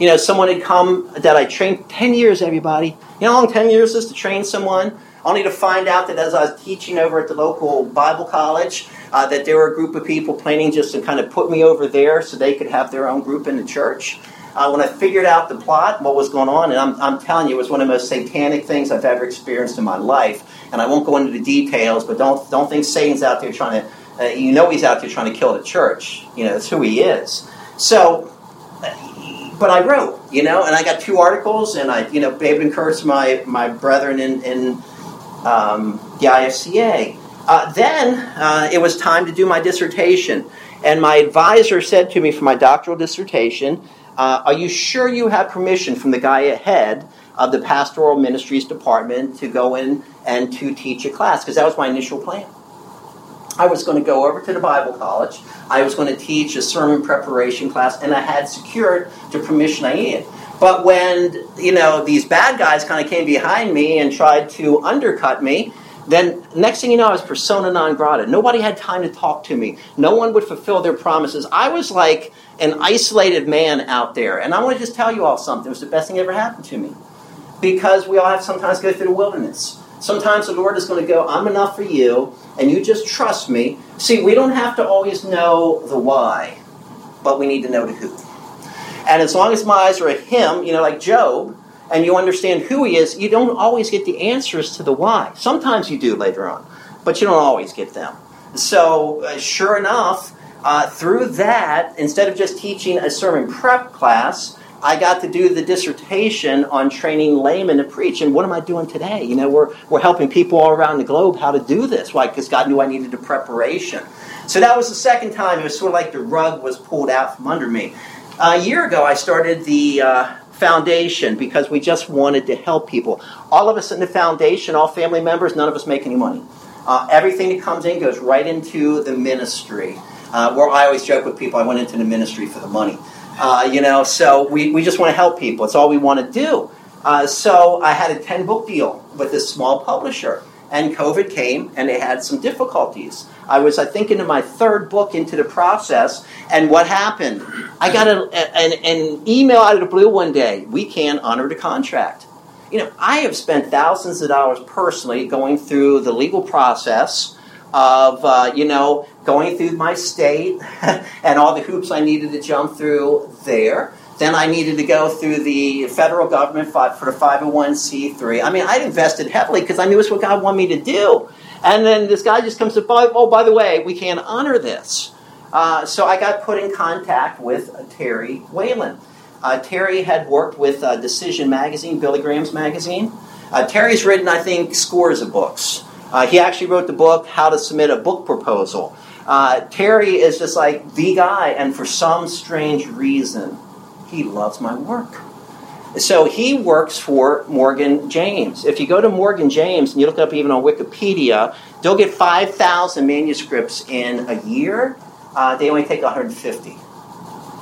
Speaker 1: You know, someone had come that I trained 10 years, everybody. You know how long 10 years is to train someone? Only to find out that as I was teaching over at the local Bible college, uh, that there were a group of people planning just to kind of put me over there so they could have their own group in the church uh, when I figured out the plot, what was going on, and I'm, I'm telling you, it was one of the most satanic things I've ever experienced in my life. And I won't go into the details, but don't don't think Satan's out there trying to. Uh, you know, he's out there trying to kill the church. You know, that's who he is. So, but I wrote, you know, and I got two articles, and I, you know, David encouraged my my brethren in in um, the IFCA. Uh, then uh, it was time to do my dissertation. And my advisor said to me for my doctoral dissertation, uh, Are you sure you have permission from the guy ahead of the pastoral ministries department to go in and to teach a class? Because that was my initial plan. I was going to go over to the Bible college. I was going to teach a sermon preparation class, and I had secured the permission I needed. But when you know these bad guys kind of came behind me and tried to undercut me, then next thing you know, I was persona non grata. Nobody had time to talk to me. No one would fulfill their promises. I was like an isolated man out there. And I want to just tell you all something. It was the best thing that ever happened to me. Because we all have sometimes go through the wilderness. Sometimes the Lord is going to go, I'm enough for you, and you just trust me. See, we don't have to always know the why, but we need to know the who. And as long as my eyes are at Him, you know, like Job, and you understand who he is, you don't always get the answers to the why. Sometimes you do later on, but you don't always get them. So, uh, sure enough, uh, through that, instead of just teaching a sermon prep class, I got to do the dissertation on training laymen to preach. And what am I doing today? You know, we're, we're helping people all around the globe how to do this. Why? Because God knew I needed the preparation. So that was the second time. It was sort of like the rug was pulled out from under me. A year ago, I started the uh, foundation because we just wanted to help people. All of us in the foundation, all family members, none of us make any money. Uh, everything that comes in goes right into the ministry. Uh, where I always joke with people, I went into the ministry for the money. Uh, you know, so we, we just want to help people. It's all we want to do. Uh, so I had a 10 book deal with this small publisher and COVID came and they had some difficulties. I was, I think, into my third book into the process, and what happened? I got a, an, an email out of the blue one day. We can't honor the contract. You know, I have spent thousands of dollars personally going through the legal process of, uh, you know, going through my state and all the hoops I needed to jump through there. Then I needed to go through the federal government for the 501c3. I mean, I'd invested heavily because I knew it's what God wanted me to do. And then this guy just comes to, oh, by the way, we can't honor this. Uh, so I got put in contact with uh, Terry Whalin. Uh, Terry had worked with uh, Decision Magazine, Billy Graham's magazine. Uh, Terry's written, I think, scores of books. Uh, he actually wrote the book, How to Submit a Book Proposal. Terry is just like the guy, and for some strange reason, he loves my work. So he works for Morgan James. If you go to Morgan James and you look up even on Wikipedia, they'll get 5,000 manuscripts in a year. Uh, they only take 150.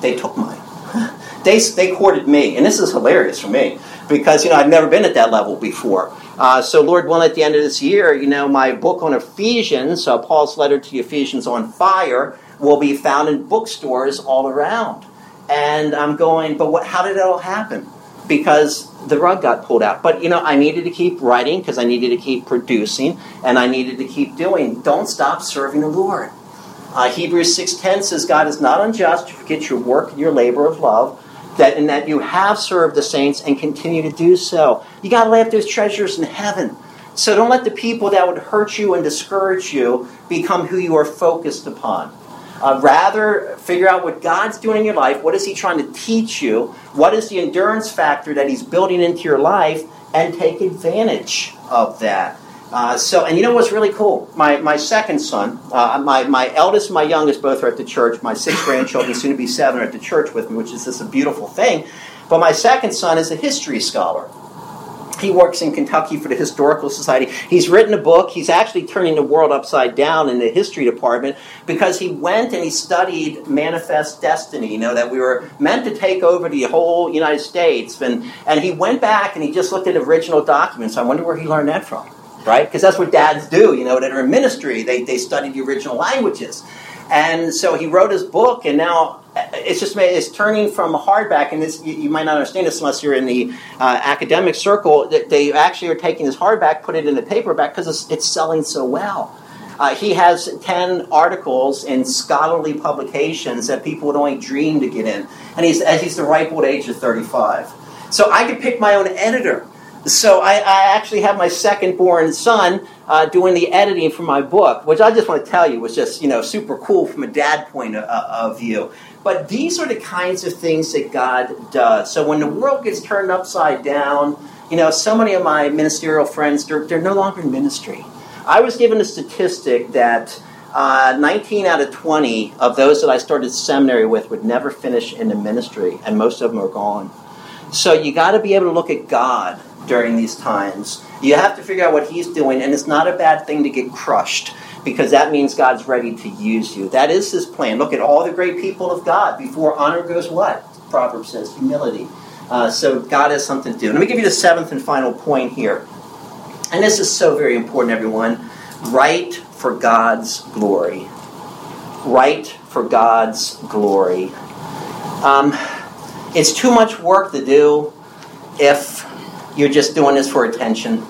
Speaker 1: They took mine. they, they courted me. And this is hilarious for me because, you know, I've never been at that level before. Uh, so, Lord willing, at the end of this year, you know, my book on Ephesians, uh, Paul's letter to the Ephesians on fire, will be found in bookstores all around. And I'm going, but what, how did it all happen? Because the rug got pulled out. But you know, I needed to keep writing because I needed to keep producing, and I needed to keep doing. Don't stop serving the Lord. Uh, Hebrews six ten says, "God is not unjust to forget your work and your labor of love." That in that you have served the saints and continue to do so. You got to lay up those treasures in heaven. So don't let the people that would hurt you and discourage you become who you are focused upon. Uh, rather, figure out what God's doing in your life. What is He trying to teach you? What is the endurance factor that He's building into your life? And take advantage of that. Uh, so, and you know what's really cool? My, my second son, uh, my, my eldest and my youngest both are at the church. My six grandchildren, soon to be seven, are at the church with me, which is just a beautiful thing. But my second son is a history scholar. He works in Kentucky for the Historical Society. He's written a book. He's actually turning the world upside down in the history department because he went and he studied Manifest Destiny, you know, that we were meant to take over the whole United States. And, and he went back and he just looked at original documents. I wonder where he learned that from right? Because that's what dads do, you know, that are in ministry. They, they study the original languages. And so he wrote his book, and now it's just it's turning from a hardback, and this you, you might not understand this unless you're in the uh, academic circle. That they actually are taking this hardback, put it in the paperback because it's, it's selling so well. Uh, he has 10 articles in scholarly publications that people would only dream to get in. And he's, he's the ripe old age of 35. So I could pick my own editor. So I, I actually have my second born son uh, doing the editing for my book, which I just want to tell you was just you know super cool from a dad point of, of view. But these are the kinds of things that God does. So when the world gets turned upside down, you know, so many of my ministerial friends they're, they're no longer in ministry. I was given a statistic that uh, 19 out of 20 of those that I started seminary with would never finish in the ministry, and most of them are gone. So you got to be able to look at God during these times. You have to figure out what He's doing, and it's not a bad thing to get crushed because that means God's ready to use you. That is His plan. Look at all the great people of God. Before honor goes what? Proverbs says humility. Uh, so God has something to do. Let me give you the seventh and final point here. And this is so very important, everyone. Write for God's glory. Write for God's glory. Um, it's too much work to do if you're just doing this for attention.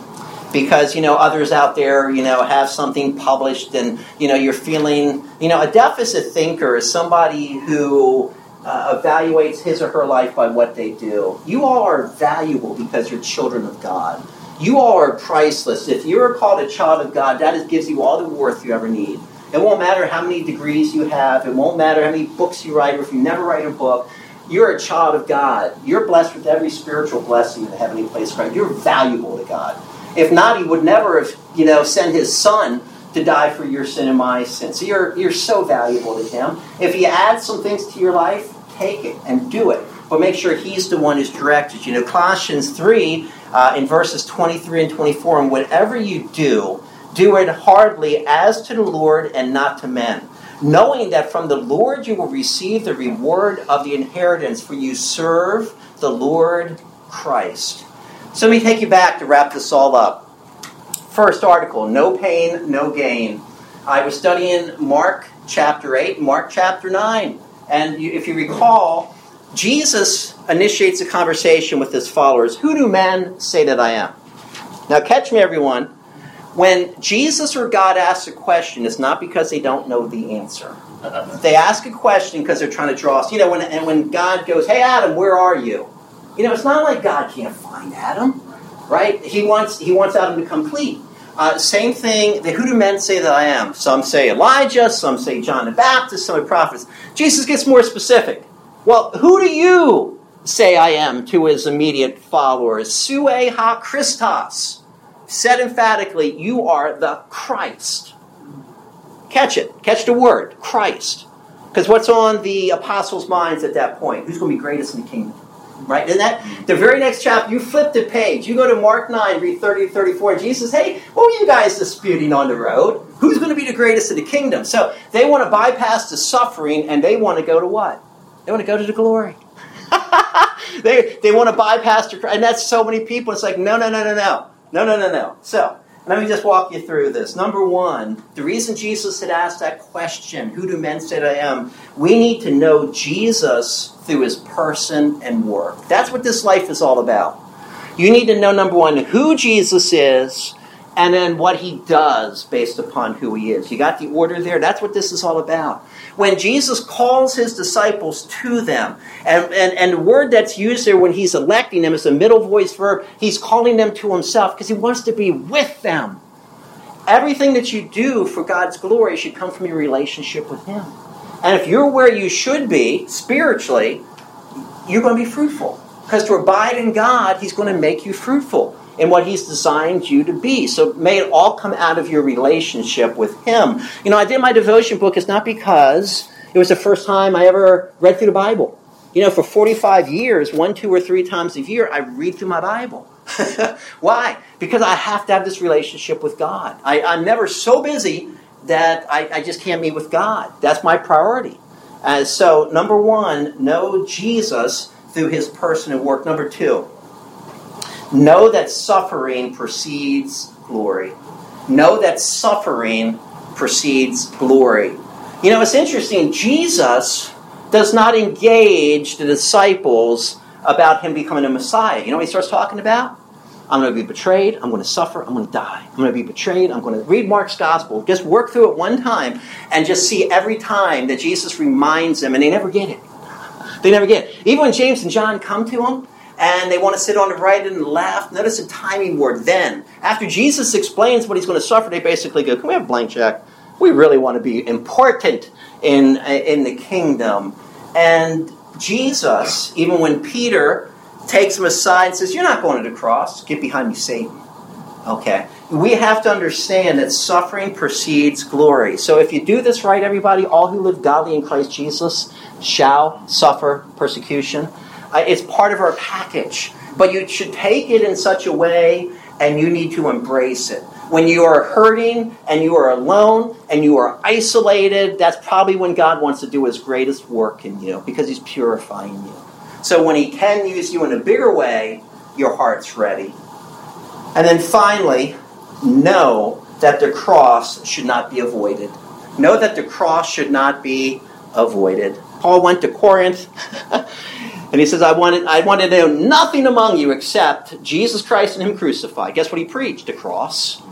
Speaker 1: Because you know others out there you know have something published and you know you're feeling you know a deficit thinker is somebody who uh, evaluates his or her life by what they do. You all are valuable because you're children of god. You all are priceless. If you're called a child of god that is, gives you all the worth you ever need. It won't matter how many degrees you have. It won't matter how many books you write or if you never write a book you're a child of God. You're blessed with every spiritual blessing in the heavenly place. Christ. You're valuable to God. If not, He would never have, you know, sent His Son to die for your sin and my sin. So you're you're so valuable to Him. If He adds some things to your life, take it and do it. But make sure He's the one who's directed you. know, Colossians three uh, in verses twenty three and twenty four, and whatever you do, do it heartily as to the Lord and not to men knowing that from the Lord you will receive the reward of the inheritance, for you serve the Lord Christ. So let me take you back to wrap this all up. First article No pain, no gain. I was studying Mark chapter 8, Mark chapter 9. And if you recall, Jesus initiates a conversation with his followers Who do men say that I am? Now, catch me, everyone. When Jesus or God asks a question, it's not because they don't know the answer. They ask a question because they're trying to draw us. You know, when, and when God goes, Hey, Adam, where are you? You know, it's not like God can't find Adam, right? He wants, he wants Adam to complete. Uh, same thing, the, who do men say that I am? Some say Elijah, some say John the Baptist, some are prophets. Jesus gets more specific. Well, who do you say I am to his immediate followers? Sue ha Christos said emphatically, You are the Christ. Catch it. Catch the word, Christ. Because what's on the apostles' minds at that point? Who's going to be greatest in the kingdom? Right? And that the very next chapter, you flip the page. You go to Mark 9, read 30 to 34, and Jesus Hey, what were you guys disputing on the road? Who's going to be the greatest in the kingdom? So they want to bypass the suffering and they want to go to what? They want to go to the glory. they, they want to bypass the Christ. and that's so many people. It's like, no, no, no, no, no. No, no, no, no. So, let me just walk you through this. Number one, the reason Jesus had asked that question, who do men say I am? We need to know Jesus through his person and work. That's what this life is all about. You need to know, number one, who Jesus is and then what he does based upon who he is. You got the order there? That's what this is all about. When Jesus calls his disciples to them, and, and, and the word that's used there when he's electing them is a middle voice verb, he's calling them to himself because he wants to be with them. Everything that you do for God's glory should come from your relationship with him. And if you're where you should be spiritually, you're going to be fruitful. Because to abide in God, He's going to make you fruitful in what He's designed you to be. So may it all come out of your relationship with Him. You know, I did my devotion book, it's not because it was the first time I ever read through the Bible. You know, for 45 years, one, two, or three times a year, I read through my Bible. Why? Because I have to have this relationship with God. I, am never so busy that I, I, just can't meet with God. That's my priority. And so, number one, know Jesus through his person and work. Number two, know that suffering precedes glory. Know that suffering precedes glory. You know, it's interesting. Jesus does not engage the disciples about him becoming a Messiah. You know what he starts talking about? I'm going to be betrayed. I'm going to suffer. I'm going to die. I'm going to be betrayed. I'm going to read Mark's gospel. Just work through it one time and just see every time that Jesus reminds them, and they never get it. They never get it. Even when James and John come to him and they want to sit on the right and the left, notice the timing word then. After Jesus explains what he's going to suffer, they basically go, Can we have a blank check? We really want to be important in, in the kingdom. And Jesus, even when Peter takes him aside and says, You're not going to the cross, get behind me, Satan. Okay. We have to understand that suffering precedes glory. So if you do this right, everybody, all who live godly in Christ Jesus shall suffer persecution. Uh, it's part of our package. But you should take it in such a way and you need to embrace it. When you are hurting and you are alone and you are isolated, that's probably when God wants to do his greatest work in you because he's purifying you. So when he can use you in a bigger way, your heart's ready. And then finally, know that the cross should not be avoided. Know that the cross should not be avoided. Paul went to Corinth and he says, I wanted, I wanted to know nothing among you except Jesus Christ and Him crucified. Guess what he preached? The cross.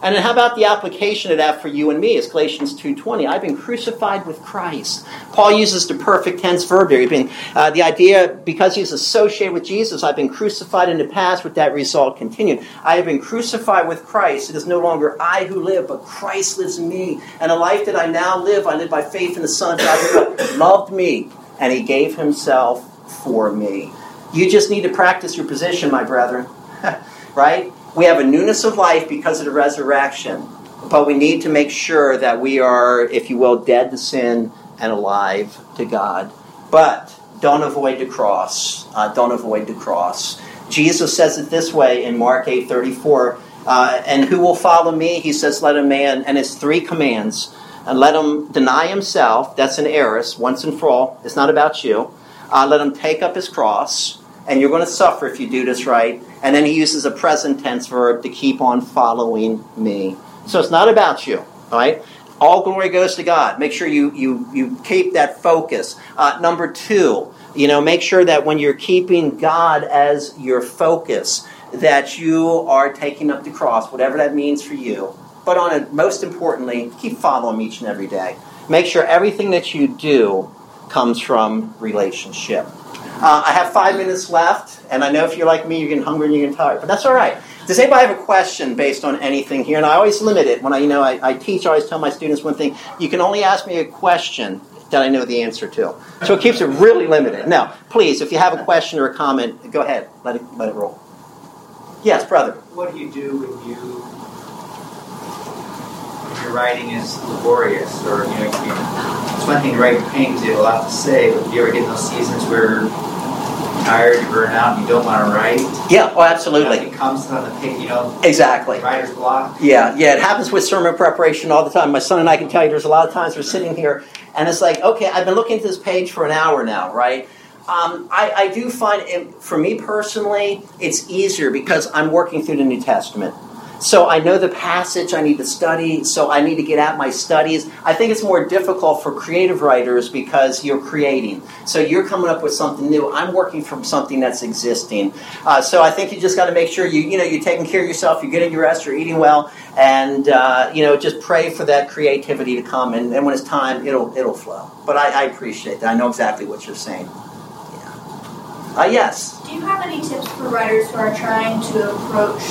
Speaker 1: And then how about the application of that for you and me? It's Galatians 2.20. I've been crucified with Christ. Paul uses the perfect tense verb there. Been, uh, the idea, because he's associated with Jesus, I've been crucified in the past with that result continued. I have been crucified with Christ. It is no longer I who live, but Christ lives in me. And the life that I now live, I live by faith in the Son of God who loved me, and he gave himself for me. You just need to practice your position, my brethren. right? We have a newness of life because of the resurrection, but we need to make sure that we are, if you will, dead to sin and alive to God. But don't avoid the cross. Uh, don't avoid the cross. Jesus says it this way in Mark 8 34. Uh, and who will follow me? He says, let a man, and it's three commands. And let him deny himself. That's an aorist, once and for all. It's not about you. Uh, let him take up his cross and you're going to suffer if you do this right. And then he uses a present tense verb to keep on following me. So it's not about you, all right? All glory goes to God. Make sure you, you, you keep that focus. Uh, number two, you know, make sure that when you're keeping God as your focus, that you are taking up the cross, whatever that means for you. But on it, most importantly, keep following each and every day. Make sure everything that you do comes from relationship. Uh, I have five minutes left, and I know if you're like me, you're getting hungry and you're getting tired, but that's all right. Does anybody have a question based on anything here? And I always limit it when I, you know, I, I teach. I always tell my students one thing: you can only ask me a question that I know the answer to. So it keeps it really limited. Now, please, if you have a question or a comment, go ahead. Let it let it roll. Yes, brother.
Speaker 3: What do you do when you when your writing is laborious, or you know, it's one thing to write paintings; you have a lot to say. But do you ever get in those seasons where you're tired, you burn out, and you don't want to write.
Speaker 1: Yeah, oh, absolutely.
Speaker 3: It comes on the page, you know.
Speaker 1: Exactly.
Speaker 3: Writer's block.
Speaker 1: Yeah, yeah, it happens with sermon preparation all the time. My son and I can tell you there's a lot of times we're sitting here and it's like, okay, I've been looking at this page for an hour now, right? Um, I, I do find, it, for me personally, it's easier because I'm working through the New Testament. So I know the passage I need to study, so I need to get out my studies. I think it's more difficult for creative writers because you're creating. So you're coming up with something new. I'm working from something that's existing. Uh, so I think you just got to make sure you you know you're taking care of yourself, you're getting your rest, you're eating well, and uh, you know just pray for that creativity to come. And, and when it's time, it'll it'll flow. But I, I appreciate that. I know exactly what you're saying. Uh, yes.
Speaker 4: Do you have any tips for writers who are trying to approach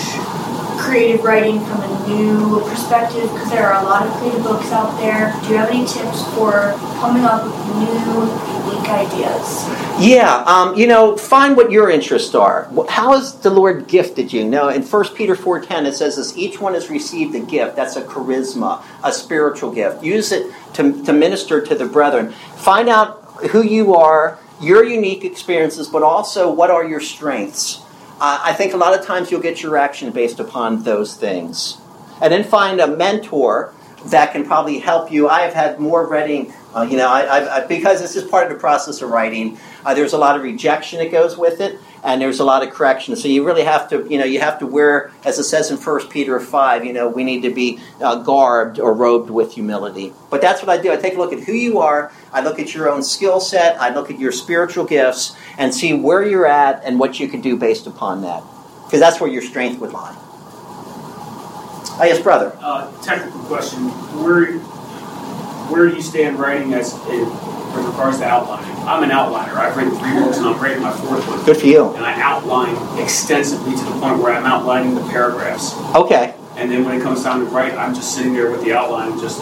Speaker 4: creative writing from a new perspective because there are a lot of creative books out there. Do you have any tips for coming up with new, unique ideas?
Speaker 1: Yeah, um, you know, find what your interests are. How has the Lord gifted you? No, in 1 Peter 4.10 it says this, each one has received a gift. That's a charisma, a spiritual gift. Use it to, to minister to the brethren. Find out who you are, your unique experiences, but also what are your strengths. Uh, I think a lot of times you'll get your action based upon those things. And then find a mentor that can probably help you. I have had more reading, uh, you know, I, I, because this is part of the process of writing. Uh, there's a lot of rejection that goes with it, and there's a lot of correction. So you really have to, you know, you have to wear, as it says in First Peter five, you know, we need to be uh, garbed or robed with humility. But that's what I do. I take a look at who you are. I look at your own skill set. I look at your spiritual gifts and see where you're at and what you can do based upon that, because that's where your strength would lie. Oh, yes, brother.
Speaker 5: Uh, technical question: Where where do you stand writing as in, in regards to outlining? I'm an outliner. I've written three books, and I'm writing my fourth one.
Speaker 1: Good for you.
Speaker 5: And I outline extensively to the point where I'm outlining the paragraphs.
Speaker 1: Okay.
Speaker 5: And then when it comes time to write, I'm just sitting there with the outline, and just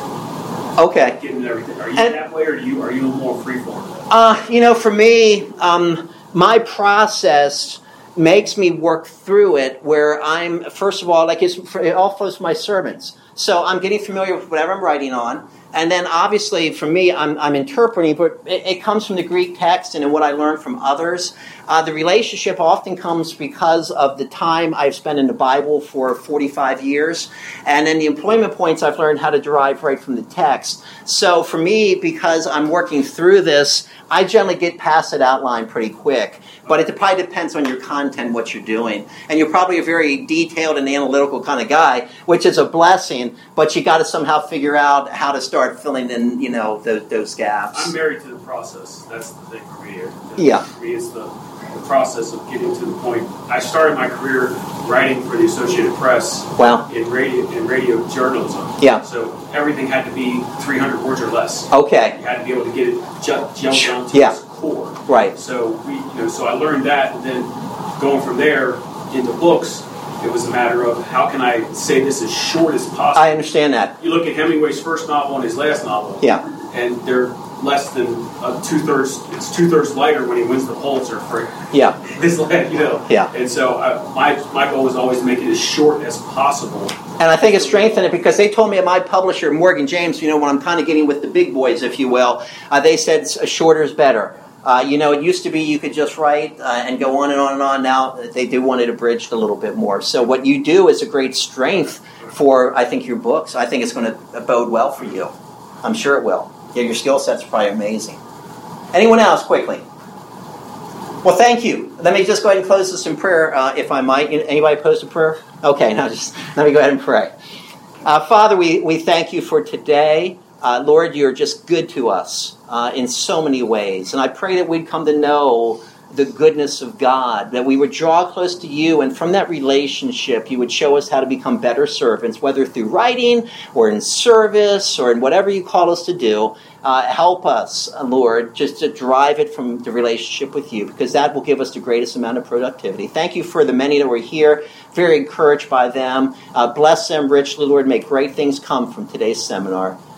Speaker 1: okay,
Speaker 5: getting everything. Are you and, that way, or do you are you a more freeform?
Speaker 1: Uh, you know, for me, um, my process makes me work through it where I'm, first of all, like it all flows from my sermons. So I'm getting familiar with whatever I'm writing on. And then obviously for me, I'm, I'm interpreting, but it, it, comes from the Greek text and what I learned from others. Uh, the relationship often comes because of the time I've spent in the Bible for 45 years. And then the employment points I've learned how to derive right from the text. So for me, because I'm working through this, I generally get past that outline pretty quick. But it probably depends on your content, what you're doing. And you're probably a very detailed and analytical kind of guy, which is a blessing, but you got to somehow figure out how to start filling in, you know, those, those gaps.
Speaker 5: I'm married to the process. That's the thing for me.
Speaker 1: Yeah.
Speaker 5: For me, it's the, the process of getting to the point. I started my career writing for the Associated Press.
Speaker 1: Wow.
Speaker 5: In radio, in radio journalism.
Speaker 1: Yeah.
Speaker 5: So everything had to be 300 words or less.
Speaker 1: Okay.
Speaker 5: You had to be able to get it ju- jump down to
Speaker 1: yeah.
Speaker 5: Core.
Speaker 1: Right.
Speaker 5: So we, you know, so I learned that, and then going from there into books, it was a matter of how can I say this as short as possible.
Speaker 1: I understand that.
Speaker 5: You look at Hemingway's first novel and his last novel.
Speaker 1: Yeah.
Speaker 5: And they're less than uh, two thirds. It's two thirds lighter when he wins the Pulitzer for
Speaker 1: yeah.
Speaker 5: his last, you know.
Speaker 1: Yeah.
Speaker 5: And so uh, my my goal was always to make it as short as possible.
Speaker 1: And I think it's strengthened it because they told me at my publisher, Morgan James, you know, when I'm kind of getting with the big boys, if you will, uh, they said shorter is better. Uh, you know, it used to be you could just write uh, and go on and on and on. Now they do want it abridged a little bit more. So what you do is a great strength for, I think, your books. I think it's going to bode well for you. I'm sure it will. Yeah, your skill set's are probably amazing. Anyone else, quickly? Well, thank you. Let me just go ahead and close this in prayer, uh, if I might. Anybody opposed a prayer? Okay, now just let me go ahead and pray. Uh, Father, we, we thank you for today. Uh, Lord, you're just good to us uh, in so many ways. And I pray that we'd come to know the goodness of God, that we would draw close to you, and from that relationship, you would show us how to become better servants, whether through writing or in service or in whatever you call us to do. Uh, help us, Lord, just to drive it from the relationship with you, because that will give us the greatest amount of productivity. Thank you for the many that were here, very encouraged by them. Uh, bless them richly, Lord. Make great things come from today's seminar.